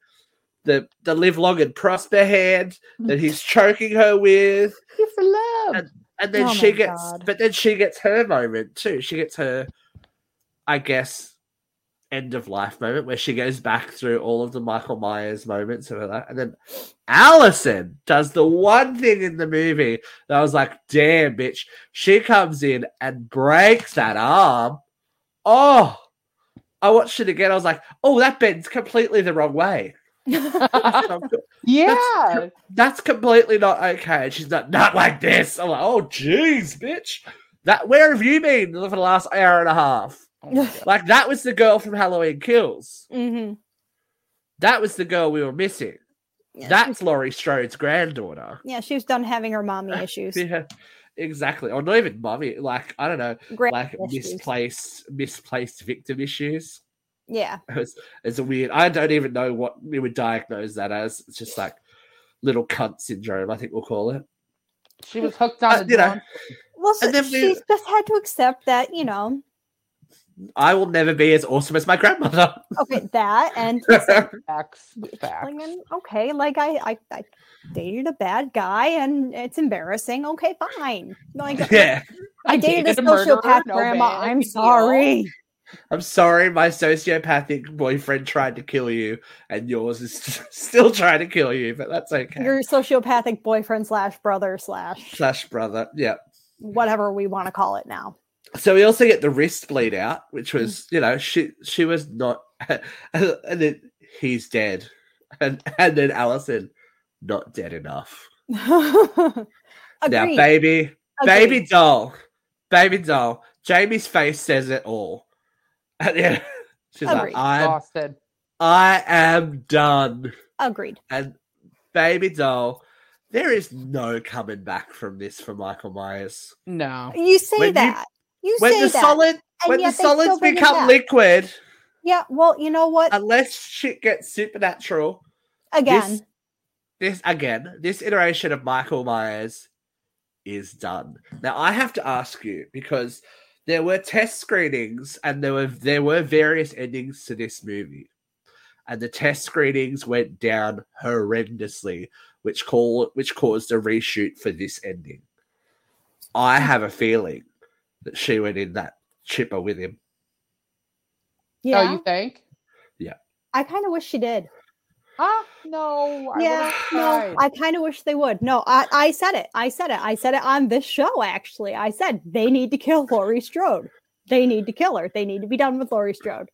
[SPEAKER 2] the the live long and prosper hand that he's choking her with.
[SPEAKER 4] you for love.
[SPEAKER 2] And- and then
[SPEAKER 3] Oh
[SPEAKER 2] she gets
[SPEAKER 3] God.
[SPEAKER 2] but then she gets her moment too. She gets her i guess end of life moment where she goes back through all of the michael myers moments her life and then allison does the one thing in the movie that i was like damn bitch. She comes in and breaks that arm. Oh i watched it again. I was like oh that bends completely the wrong way
[SPEAKER 4] yeah.
[SPEAKER 2] that's completely not okay. And she's not not like this. I'm like, oh jeez, bitch. That where have you been for the last hour and a half? Like that was the girl from Halloween Kills.
[SPEAKER 3] hmm
[SPEAKER 2] That was the girl we were missing.
[SPEAKER 3] Yeah,
[SPEAKER 2] That's Laurie Strode's granddaughter.
[SPEAKER 3] yeah, she was done having her mommy issues.
[SPEAKER 2] Yeah, exactly. Or not even mommy, Like I don't know,
[SPEAKER 3] Great
[SPEAKER 2] like
[SPEAKER 3] issues.
[SPEAKER 2] misplaced misplaced victim issues.
[SPEAKER 3] Yeah.
[SPEAKER 2] It's, it's a weird. I don't even know what we would diagnose that as. It's just like little cunt syndrome. I think we'll call it.
[SPEAKER 4] She was hooked on
[SPEAKER 2] Uh, you know,
[SPEAKER 3] Well, so
[SPEAKER 2] And then we-
[SPEAKER 3] just had to accept that, you know,
[SPEAKER 2] I will never be as awesome as my grandmother.
[SPEAKER 3] okay, that and
[SPEAKER 4] facts. Facts.
[SPEAKER 3] like, okay, like I, I, I dated a bad guy and it's embarrassing. Okay, fine. Like
[SPEAKER 2] yeah.
[SPEAKER 3] I dated a
[SPEAKER 4] dated a
[SPEAKER 3] sociopath
[SPEAKER 4] no
[SPEAKER 3] grandma.
[SPEAKER 4] big
[SPEAKER 3] I'm sorry.
[SPEAKER 2] I'm sorry, my sociopathic boyfriend tried to kill you, and yours is still trying to kill you, but that's okay.
[SPEAKER 3] Your sociopathic boyfriend slash brother slash
[SPEAKER 2] Slash brother. Yeah.
[SPEAKER 3] whatever we want to call it now.
[SPEAKER 2] So we also get the wrist bleed out, which was, mm. you know, she she was not, and then he's dead, and and then Allison, not dead enough. Now, baby,
[SPEAKER 3] Agreed.
[SPEAKER 2] baby doll, baby doll. Jamie's face says it all. And yeah, she's
[SPEAKER 3] Agreed.
[SPEAKER 2] like, I'm
[SPEAKER 4] Exhausted.
[SPEAKER 2] I am done.
[SPEAKER 3] Agreed.
[SPEAKER 2] And baby doll, there is no coming back from this for Michael Myers.
[SPEAKER 4] No.
[SPEAKER 3] You say
[SPEAKER 2] When you-
[SPEAKER 3] that. You,
[SPEAKER 2] When
[SPEAKER 3] say
[SPEAKER 2] the
[SPEAKER 3] that.
[SPEAKER 2] solid
[SPEAKER 3] and
[SPEAKER 2] when the
[SPEAKER 3] yet they still
[SPEAKER 2] solids
[SPEAKER 3] bring it
[SPEAKER 2] become
[SPEAKER 3] back.
[SPEAKER 2] liquid,
[SPEAKER 3] Yeah, well, you know what?
[SPEAKER 2] unless shit gets supernatural,
[SPEAKER 3] Again,
[SPEAKER 2] this this again, this iteration of Michael Myers is done. Now I have to ask you because there were test screenings and there were there were various endings to this movie. And the test screenings went down horrendously, which call which caused a reshoot for this ending. I have a feeling that she went in that chipper with him.
[SPEAKER 3] Yeah,
[SPEAKER 4] Oh, you think? Yeah.
[SPEAKER 3] I kind of wish she did.
[SPEAKER 4] Ah, no. I
[SPEAKER 3] yeah, no. I kind of wish they would. No, I, I said it. I said it. I said it on this show. Actually, I said they need to kill Laurie Strode. They need to kill her. They need to be done with Laurie Strode.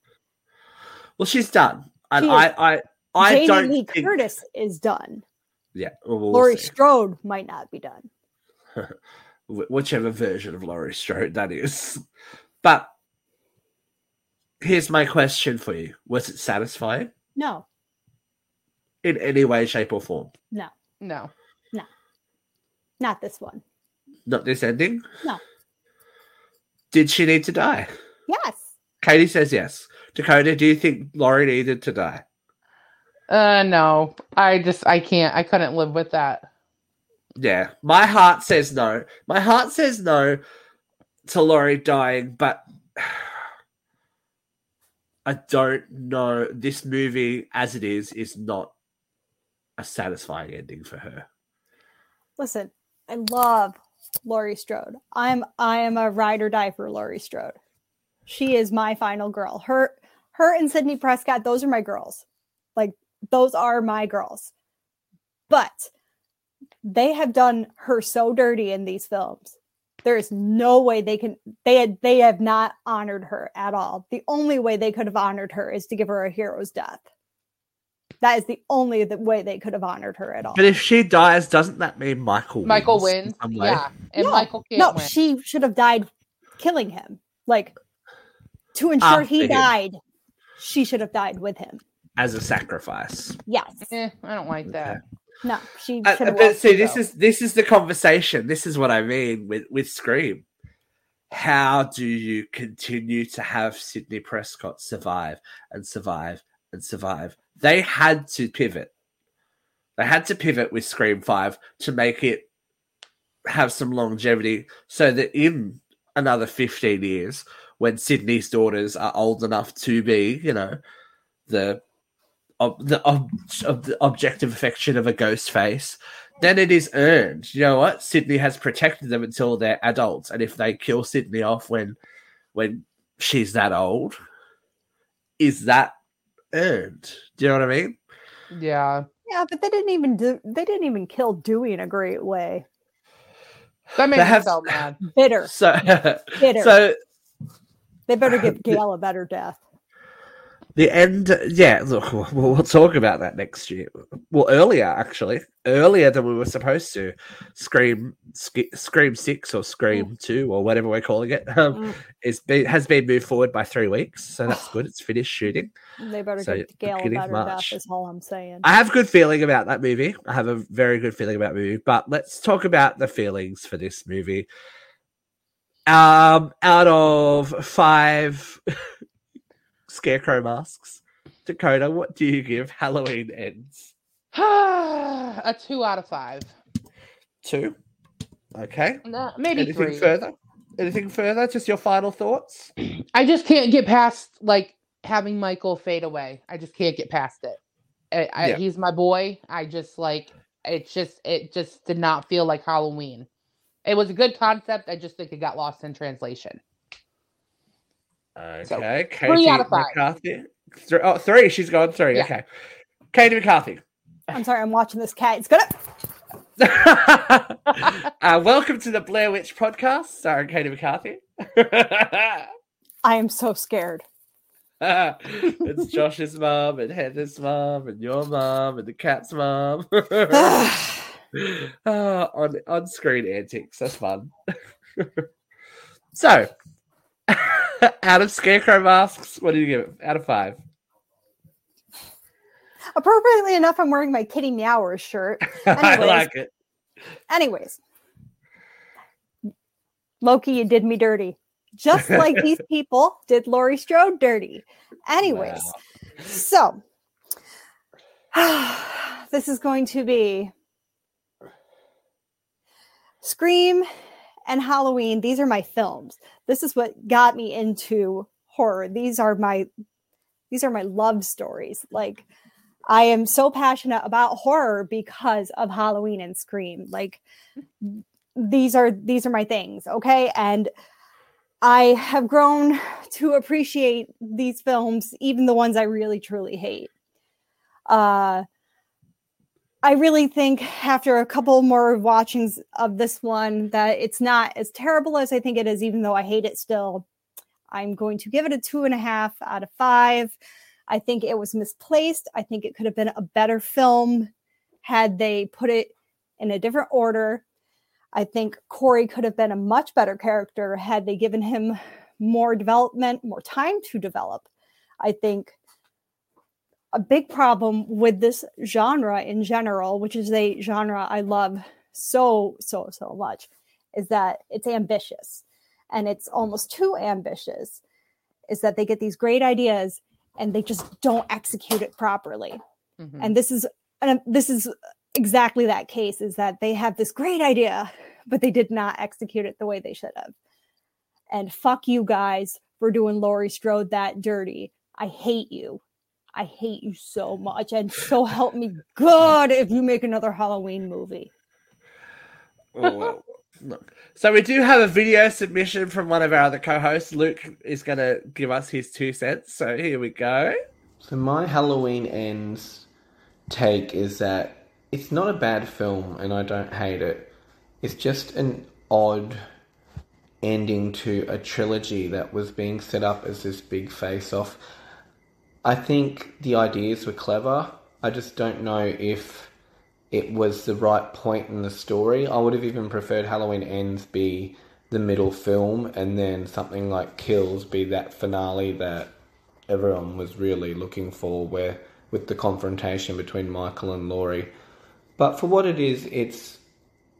[SPEAKER 2] Well, she's done. And
[SPEAKER 3] She is.
[SPEAKER 2] I I I
[SPEAKER 3] Jamie
[SPEAKER 2] don't
[SPEAKER 3] Lee
[SPEAKER 2] think,
[SPEAKER 3] Curtis is done.
[SPEAKER 2] Yeah, well, we'll
[SPEAKER 3] Laurie
[SPEAKER 2] see.
[SPEAKER 3] Strode might not be done.
[SPEAKER 2] Whichever version of Laurie Strode that is. But here's my question for you: Was it satisfying
[SPEAKER 3] No,
[SPEAKER 2] in any way, shape, or form?
[SPEAKER 3] no,
[SPEAKER 4] No. No.
[SPEAKER 3] Not this one.
[SPEAKER 2] Not this ending.
[SPEAKER 3] No.
[SPEAKER 2] Did she need to die?
[SPEAKER 3] Yes.
[SPEAKER 2] Katie says yes. Dakota, do you think Laurie needed to die?
[SPEAKER 4] Uh, no. I just, I can't, I couldn't live with that.
[SPEAKER 2] Yeah, my heart says no. My heart says no to Laurie dying, but I don't know. This movie, as it is, is not a satisfying ending for her.
[SPEAKER 3] Listen, I love Laurie Strode. I'm I am a ride or die for Laurie Strode. She is my final girl. Her her and Sidney Prescott, those are my girls. Like those are my girls. But they have done her so dirty in these films. There is no way they can they had they have not honored her at all. The only way they could have honored her is to give her a hero's death. That is the only the way they could have honored her at all.
[SPEAKER 2] But if she dies, doesn't that mean Michael
[SPEAKER 4] Michael
[SPEAKER 2] wins? in
[SPEAKER 4] wins.
[SPEAKER 2] some?
[SPEAKER 4] Yeah. And
[SPEAKER 3] No,
[SPEAKER 4] Michael can't
[SPEAKER 3] no,
[SPEAKER 4] win.
[SPEAKER 3] she should have died killing him. Like to ensure
[SPEAKER 2] After
[SPEAKER 3] he
[SPEAKER 2] him.
[SPEAKER 3] died, she should have died with him.
[SPEAKER 2] As a sacrifice.
[SPEAKER 3] Yes.
[SPEAKER 4] Eh, I don't like that.
[SPEAKER 3] No, she
[SPEAKER 2] Uh,
[SPEAKER 3] should have.
[SPEAKER 2] but see, this
[SPEAKER 3] Hugo.
[SPEAKER 2] is this is the conversation. This is what I mean with with Scream. How do you continue to have Sidney Prescott survive and survive and survive? They had to pivot. They had to pivot with Scream Five to make it have some longevity, so that in another fifteen years, when Sidney's daughters are old enough to be, you know, the ob- the, ob- of the objective affection of a ghost face, then it is earned. You know what? Sidney has protected them until they're adults, and if they kill Sidney off when when she's that old, is that earned? Do you know what I mean?
[SPEAKER 4] Yeah.
[SPEAKER 3] yeah, but they didn't even do. They didn't even kill Dewey in a great way.
[SPEAKER 4] That made
[SPEAKER 2] They
[SPEAKER 4] me
[SPEAKER 2] have-
[SPEAKER 4] so mad.
[SPEAKER 3] Bitter.
[SPEAKER 2] So,
[SPEAKER 3] Bitter.
[SPEAKER 2] so
[SPEAKER 3] They better give Gail a better death.
[SPEAKER 2] The end, yeah. Look, we'll, we'll talk about that next year. Well, earlier actually, earlier than we were supposed to. Scream, Sk- Scream Six or Scream Two or whatever we're calling it, um,
[SPEAKER 3] Mm.
[SPEAKER 2] been, has been moved forward by three weeks, so that's good. It's finished shooting.
[SPEAKER 3] They better
[SPEAKER 2] So,
[SPEAKER 3] give Gail a
[SPEAKER 2] beginning of
[SPEAKER 3] better
[SPEAKER 2] March.
[SPEAKER 3] Is all I'm saying.
[SPEAKER 2] I have good feeling about that movie. I have a very good feeling about the movie. But let's talk about the feelings for this movie. Um, out of five scarecrow masks, Dakota, what do you give Halloween ends?
[SPEAKER 4] a two out of five.
[SPEAKER 2] Two. Okay.
[SPEAKER 4] No, maybe
[SPEAKER 2] Anything
[SPEAKER 4] three.
[SPEAKER 2] further? Anything further? Just your final thoughts?
[SPEAKER 4] I just can't get past like having Michael fade away. I just can't get past it. I, I,
[SPEAKER 2] Yeah.
[SPEAKER 4] He's my boy. I just like it. Just it just did not feel like Halloween. It was a good concept. I just think it got lost in translation. So,
[SPEAKER 2] Okay.
[SPEAKER 4] three
[SPEAKER 2] Katie
[SPEAKER 4] out of five.
[SPEAKER 2] McCarthy. Th- oh, three. She's gone three.
[SPEAKER 4] Yeah.
[SPEAKER 2] Okay. Katie McCarthy.
[SPEAKER 3] I'm sorry. I'm watching this cat. It's gonna.
[SPEAKER 2] uh, welcome to the Blair Witch podcast, starring Katie McCarthy.
[SPEAKER 3] I am so scared.
[SPEAKER 2] it's Josh's mom and Heather's mom and your mom and the cat's mom. Ah, on on screen antics. That's fun. so, out of scarecrow masks, what do you give it? Out of five.
[SPEAKER 3] Appropriately enough, I'm wearing my Kitty Meowers shirt.
[SPEAKER 2] I
[SPEAKER 3] Anyways.
[SPEAKER 2] like it.
[SPEAKER 3] Anyways, Loki, you did me dirty. Just like these people did Laurie Strode dirty. Anyways,
[SPEAKER 2] Wow.
[SPEAKER 3] so this is going to be Scream and Halloween. These are my films. This is what got me into horror. These are my these are my love stories. Like I am so passionate about horror because of Halloween and Scream. Like these are these are my things, okay? And I have grown to appreciate these films, even the ones I really truly hate. Uh I really think after a couple more watchings of this one that it's not as terrible as I think it is, even though I hate it still. I'm going to give it a two and a half out of five. I think it was misplaced. I think it could have been a better film had they put it in a different order. I think Corey could have been a much better character had they given him more development, more time to develop. I think a big problem with this genre in general, which is a genre I love so, so, so much, is that it's ambitious and it's almost too ambitious. Is that they get these great ideas and they just don't execute it properly.
[SPEAKER 4] Mhm.
[SPEAKER 3] And this is and this is exactly that case is that they have this great idea, but they did not execute it the way they should have. And fuck you guys for doing Laurie Strode that dirty. I hate you. I hate you so much. And so help me God if you make another Halloween movie.
[SPEAKER 2] Oh, well, look. So we do have a video submission from one of our other co-hosts. Luke is going to give us his two cents. So here we go.
[SPEAKER 5] So my Halloween ends take is that it's not a bad film and I don't hate it. It's just an odd ending to a trilogy that was being set up as this big face off. I think the ideas were clever. I just don't know if it was the right point in the story. I would have even preferred Halloween Ends be the middle film and then something like Kills be that finale that everyone was really looking for where with the confrontation between Michael and Laurie. But for what it is, it's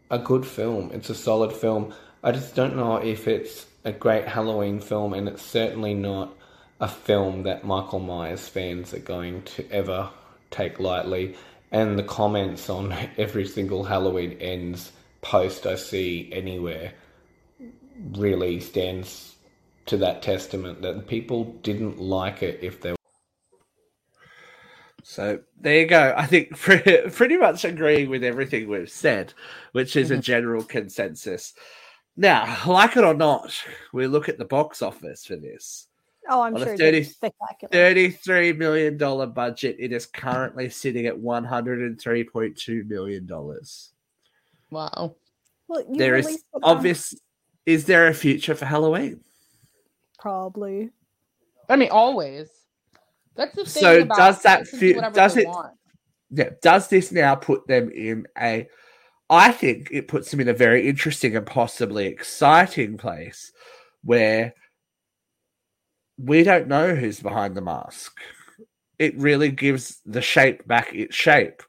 [SPEAKER 5] a good film. It's a solid film. I just don't know if it's a great Halloween film and it's certainly not a film that Michael Myers fans are going to ever take lightly. And the comments on every single Halloween ends post I see anywhere really stands to that testament that people didn't like it if they
[SPEAKER 2] So there you go. I think pretty, pretty much agreeing with everything we've said, which is a mm-hmm. general consensus. Now, like it or not, we look at the box office for this.
[SPEAKER 3] Oh, I'm
[SPEAKER 2] On a
[SPEAKER 3] sure
[SPEAKER 2] 30
[SPEAKER 3] it's spectacular.
[SPEAKER 2] $33 million budget. It is currently sitting at $103.2 million.
[SPEAKER 3] Well,
[SPEAKER 4] Wow.
[SPEAKER 3] you
[SPEAKER 2] There is
[SPEAKER 3] released
[SPEAKER 2] obvious. Is there a future for Halloween?
[SPEAKER 3] probably.
[SPEAKER 4] I mean, always. That's the thing.
[SPEAKER 2] So
[SPEAKER 4] about
[SPEAKER 2] does that
[SPEAKER 4] they can
[SPEAKER 2] fe-
[SPEAKER 4] do whatever
[SPEAKER 2] does it-
[SPEAKER 4] want.
[SPEAKER 2] Yeah. Does this now put them in a? I think it puts them in a very interesting and possibly exciting place where we don't know who's behind the mask. It really gives the shape back its shape.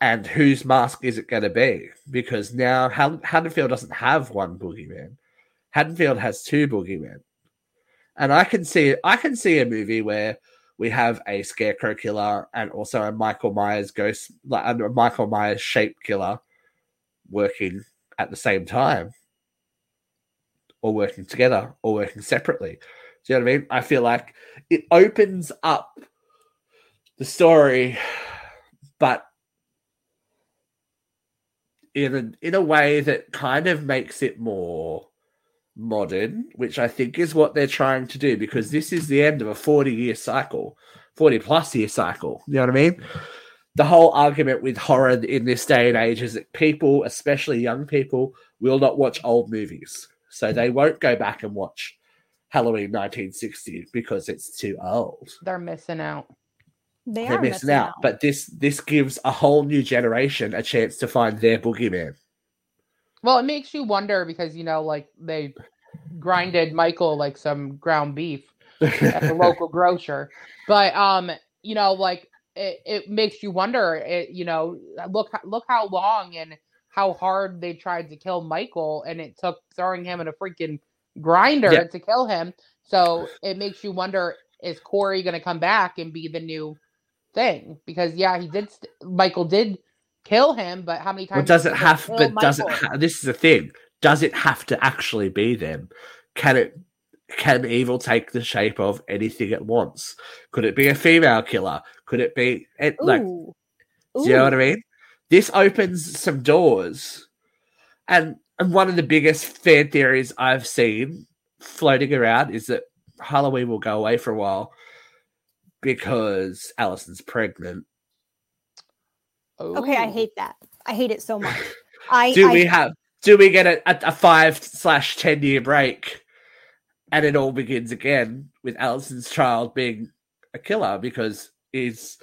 [SPEAKER 2] And whose mask is it going to be? Because now Hadd- Haddonfield doesn't have one boogeyman. Haddonfield has two boogeymen. And I can see I can see a movie where we have a scarecrow killer and also a Michael Myers ghost, like a Michael Myers shape killer, working at the same time, or working together, or working separately. Do you know what I mean? I feel like it opens up the story, but in a in a way that kind of makes it more modern, which I think is what they're trying to do because this is the end of a 40 year cycle, 40 plus year cycle. You know what I mean? The whole argument with horror in this day and age is that people, especially young people, will not watch old movies. So they won't go back and watch Halloween 1960 because it's too old.
[SPEAKER 4] They're missing out.
[SPEAKER 3] They
[SPEAKER 2] They're
[SPEAKER 3] are
[SPEAKER 2] missing out. But this this gives a whole new generation a chance to find their boogeyman.
[SPEAKER 4] Well, it makes you wonder because you know, like they grinded Michael like some ground beef at the local grocer, but um, you know, like it, it makes you wonder. It, you know, look look how long and how hard they tried to kill Michael, and it took throwing him in a freaking grinder
[SPEAKER 2] Yeah.
[SPEAKER 4] to kill him. So it makes you wonder: Is Corey going to come back and be the new thing because yeah, he did. St- Michael did kill him, but how many times?
[SPEAKER 2] Well, does it have? But does it? Ha- this is the thing. Does it have to actually be them? Can it? Can evil take the shape of anything it wants? Could it be a female killer? Could it be it, like?
[SPEAKER 3] Ooh.
[SPEAKER 2] Do you know what I mean? This opens some doors, and and one of the biggest fan theories I've seen floating around is that Halloween will go away for a while because Allison's pregnant.
[SPEAKER 3] Okay, I hate that. I hate it so much. I,
[SPEAKER 2] do
[SPEAKER 3] I
[SPEAKER 2] we have do we get a, a, a five slash ten year break and it all begins again with Allison's child being a killer because is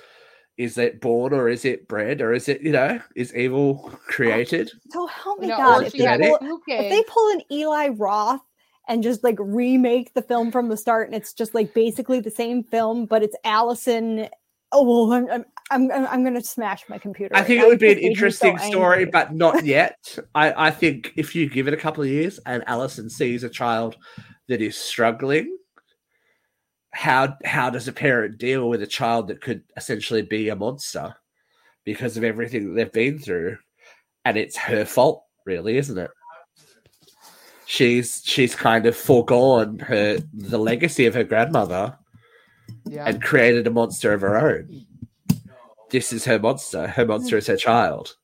[SPEAKER 2] is it born or is it bred or is it you know is evil created
[SPEAKER 3] so help me
[SPEAKER 4] No,
[SPEAKER 3] God if they, pull,
[SPEAKER 4] two
[SPEAKER 3] if they pull an Eli Roth and just like remake the film from the start and it's just like basically the same film but it's Allison. Oh well, I'm I'm I'm, I'm- I'm gonna smash my computer.
[SPEAKER 2] I
[SPEAKER 3] right
[SPEAKER 2] think
[SPEAKER 3] now.
[SPEAKER 2] it would be an
[SPEAKER 3] This made me so
[SPEAKER 2] interesting story,
[SPEAKER 3] angry.
[SPEAKER 2] but not yet. I, I think if you give it a couple of years and Allison sees a child that is struggling, how how does a parent deal with a child that could essentially be a monster because of everything that they've been through? And it's her fault, really, isn't it? She's she's kind of foregone her the legacy of her grandmother
[SPEAKER 4] Yeah.
[SPEAKER 2] and created a monster of her own. This is her monster. Her monster is her child.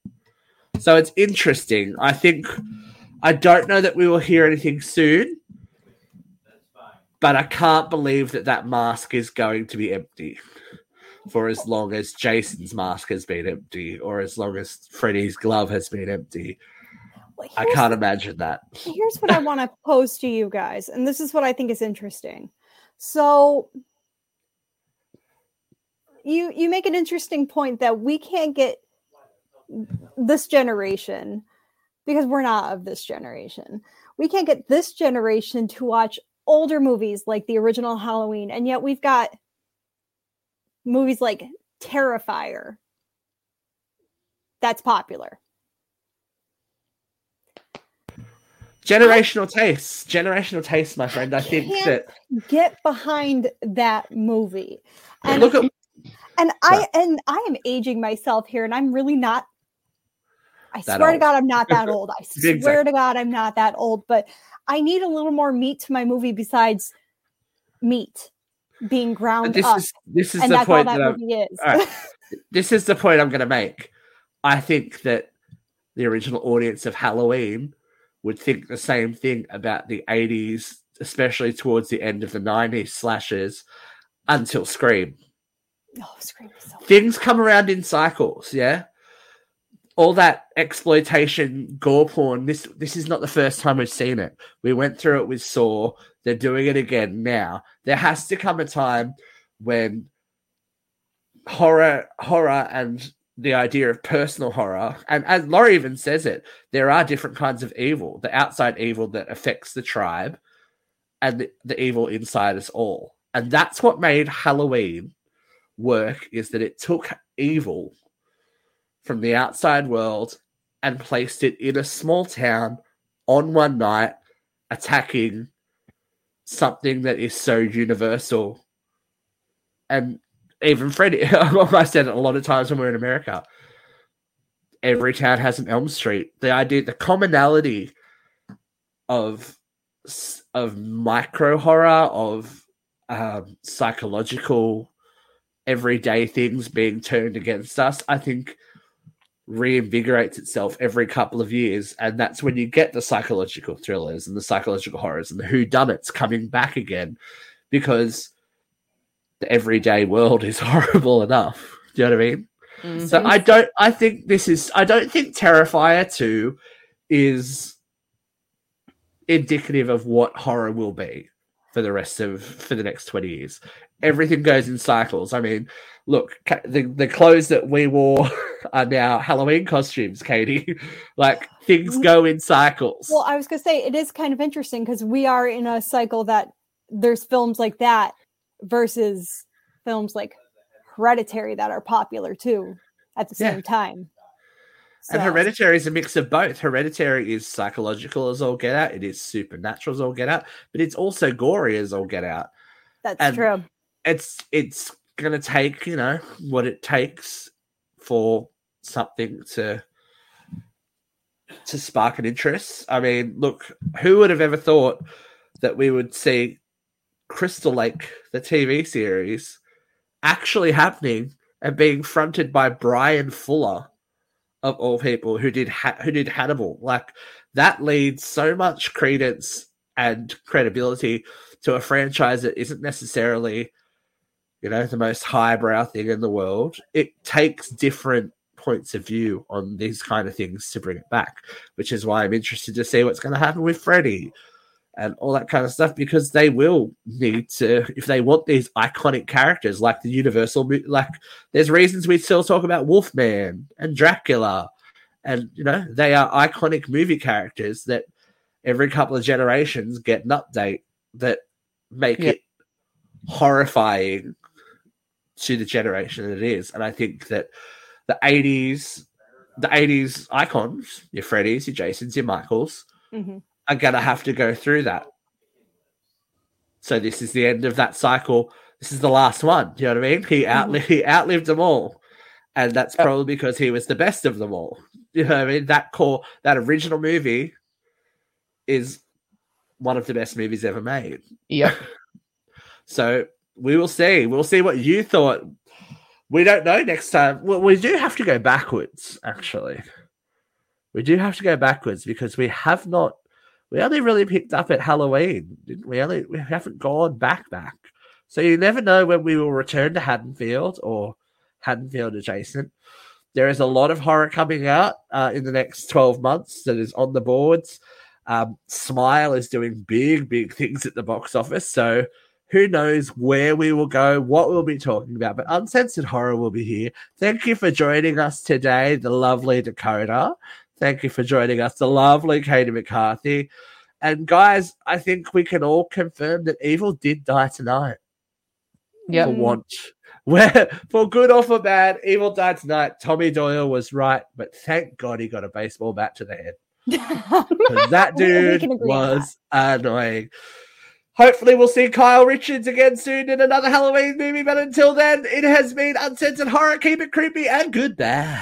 [SPEAKER 2] So it's interesting. I think I don't know that we will hear anything soon, but I can't believe that that mask is going to be empty for as long as Jason's mask has been empty, or as long as Freddy's glove has been empty.
[SPEAKER 3] Well,
[SPEAKER 2] I can't imagine that.
[SPEAKER 3] here's what I want to pose to you guys, and this is what I think is interesting. So you you make an interesting point that we can't get this generation because we're not of this generation. We can't get this generation to watch older movies like the original Halloween, and yet we've got movies like Terrifier that's popular.
[SPEAKER 2] Generational tastes. Generational tastes, my friend. I think
[SPEAKER 3] Can't
[SPEAKER 2] that
[SPEAKER 3] get behind that movie. And
[SPEAKER 2] look at
[SPEAKER 3] and I and I am aging myself here, and I'm really not. I swear to. God, I'm not that old. I swear
[SPEAKER 2] Exactly.
[SPEAKER 3] to God, I'm not that old. But I need a little more meat to my movie besides meat being ground
[SPEAKER 2] this
[SPEAKER 3] up,
[SPEAKER 2] is this is
[SPEAKER 3] and
[SPEAKER 2] the
[SPEAKER 3] that's all
[SPEAKER 2] point
[SPEAKER 3] that
[SPEAKER 2] that
[SPEAKER 3] movie is.
[SPEAKER 2] all right. this is the point I'm going to make. I think that the original audience of Halloween would think the same thing about the 80s, especially towards the end of the 90s slashes until Scream.
[SPEAKER 3] oh, Scream is so.
[SPEAKER 2] Things come around in cycles, yeah? All that exploitation gore porn, this this is not the first time we've seen it. We went through it with Saw. They're doing it again now. There has to come a time when horror horror and the idea of personal horror and as Laurie even says it there are different kinds of evil the outside evil that affects the tribe and the, the evil inside us all and that's what made halloween work is that it took evil from the outside world and placed it in a small town on one night attacking something that is so universal and even Freddy, I said it a lot of times when we we're in America. Every town has an Elm Street. The idea, the commonality of of micro horror, of um, psychological, everyday things being turned against us, I think reinvigorates itself every couple of years, and that's when you get the psychological thrillers and the psychological horrors and the whodunits coming back again, because the everyday world is horrible enough. Do you know what I mean? So
[SPEAKER 4] Mhm.
[SPEAKER 2] I don't. I think this is. I don't think Terrifier two is indicative of what horror will be for the rest of for the next twenty years. Everything goes in cycles. I mean, look, the the clothes that we wore are now Halloween costumes, Katie. like things go in cycles.
[SPEAKER 3] Well, I was gonna say it is kind of interesting because we are in a cycle that there's films like that versus films like Hereditary that are popular too at the
[SPEAKER 2] Yeah.
[SPEAKER 3] same time.
[SPEAKER 2] And Hereditary is a mix of both. Hereditary is psychological as all get out. It is supernatural as all get out, but it's also gory as all get out.
[SPEAKER 3] that's
[SPEAKER 2] and-
[SPEAKER 3] true.
[SPEAKER 2] It's it's going to take, you know, what it takes for something to to spark an interest. I mean, look, who would have ever thought that we would see Crystal Lake, the TV series, actually happening and being fronted by Bryan Fuller, of all people, who did ha- who did Hannibal. Like that leads so much credence and credibility to a franchise that isn't necessarily, you know, the most highbrow thing in the world. It takes different points of view on these kind of things to bring it back, which is why I'm interested to see what's going to happen with Freddy and all that kind of stuff because they will need to if they want these iconic characters like the universal like there's reasons we still talk about wolfman and dracula and you know they are iconic movie characters that every couple of generations get an update that make
[SPEAKER 4] Yeah.
[SPEAKER 2] it horrifying to the generation that it is and i think that the 80s the 80s icons your freddys your jasons your michaels
[SPEAKER 3] Mhm.
[SPEAKER 2] are going to have to go through that. So this is the end of that cycle. This is the last one. You know what I mean? He outlived he outlived them all, and that's probably because he was the best of them all. You know what I mean? That core, that original movie, is one of the best movies ever made.
[SPEAKER 4] Yeah.
[SPEAKER 2] So we will see. We'll see what you thought. We don't know next time. Well, we do have to go backwards, actually. We do have to go backwards because we have not. We only really picked up at Halloween. Didn't we? Only we haven't gone back back. So you never know when we will return to Haddonfield or Haddonfield adjacent. There is a lot of horror coming out uh, in the next twelve months that is on the boards. Um, Smile is doing big, big things at the box office. So who knows where we will go, what we'll be talking about, but Uncensored Horror will be here. Thank you for joining us today, the lovely Dakota. Thank you for joining us, the lovely Katie McCarthy. And guys, I think we can all confirm that Evil did die tonight
[SPEAKER 4] Yep.
[SPEAKER 2] for want. Where for good or for bad, Evil died tonight. Tommy Doyle was right, but thank God he got a baseball bat to the head. that dude
[SPEAKER 3] can agree on
[SPEAKER 2] was annoying. Hopefully, we'll see Kyle Richards again soon in another Halloween movie. But until then, it has been Uncensored Horror. Keep it creepy and goodbye.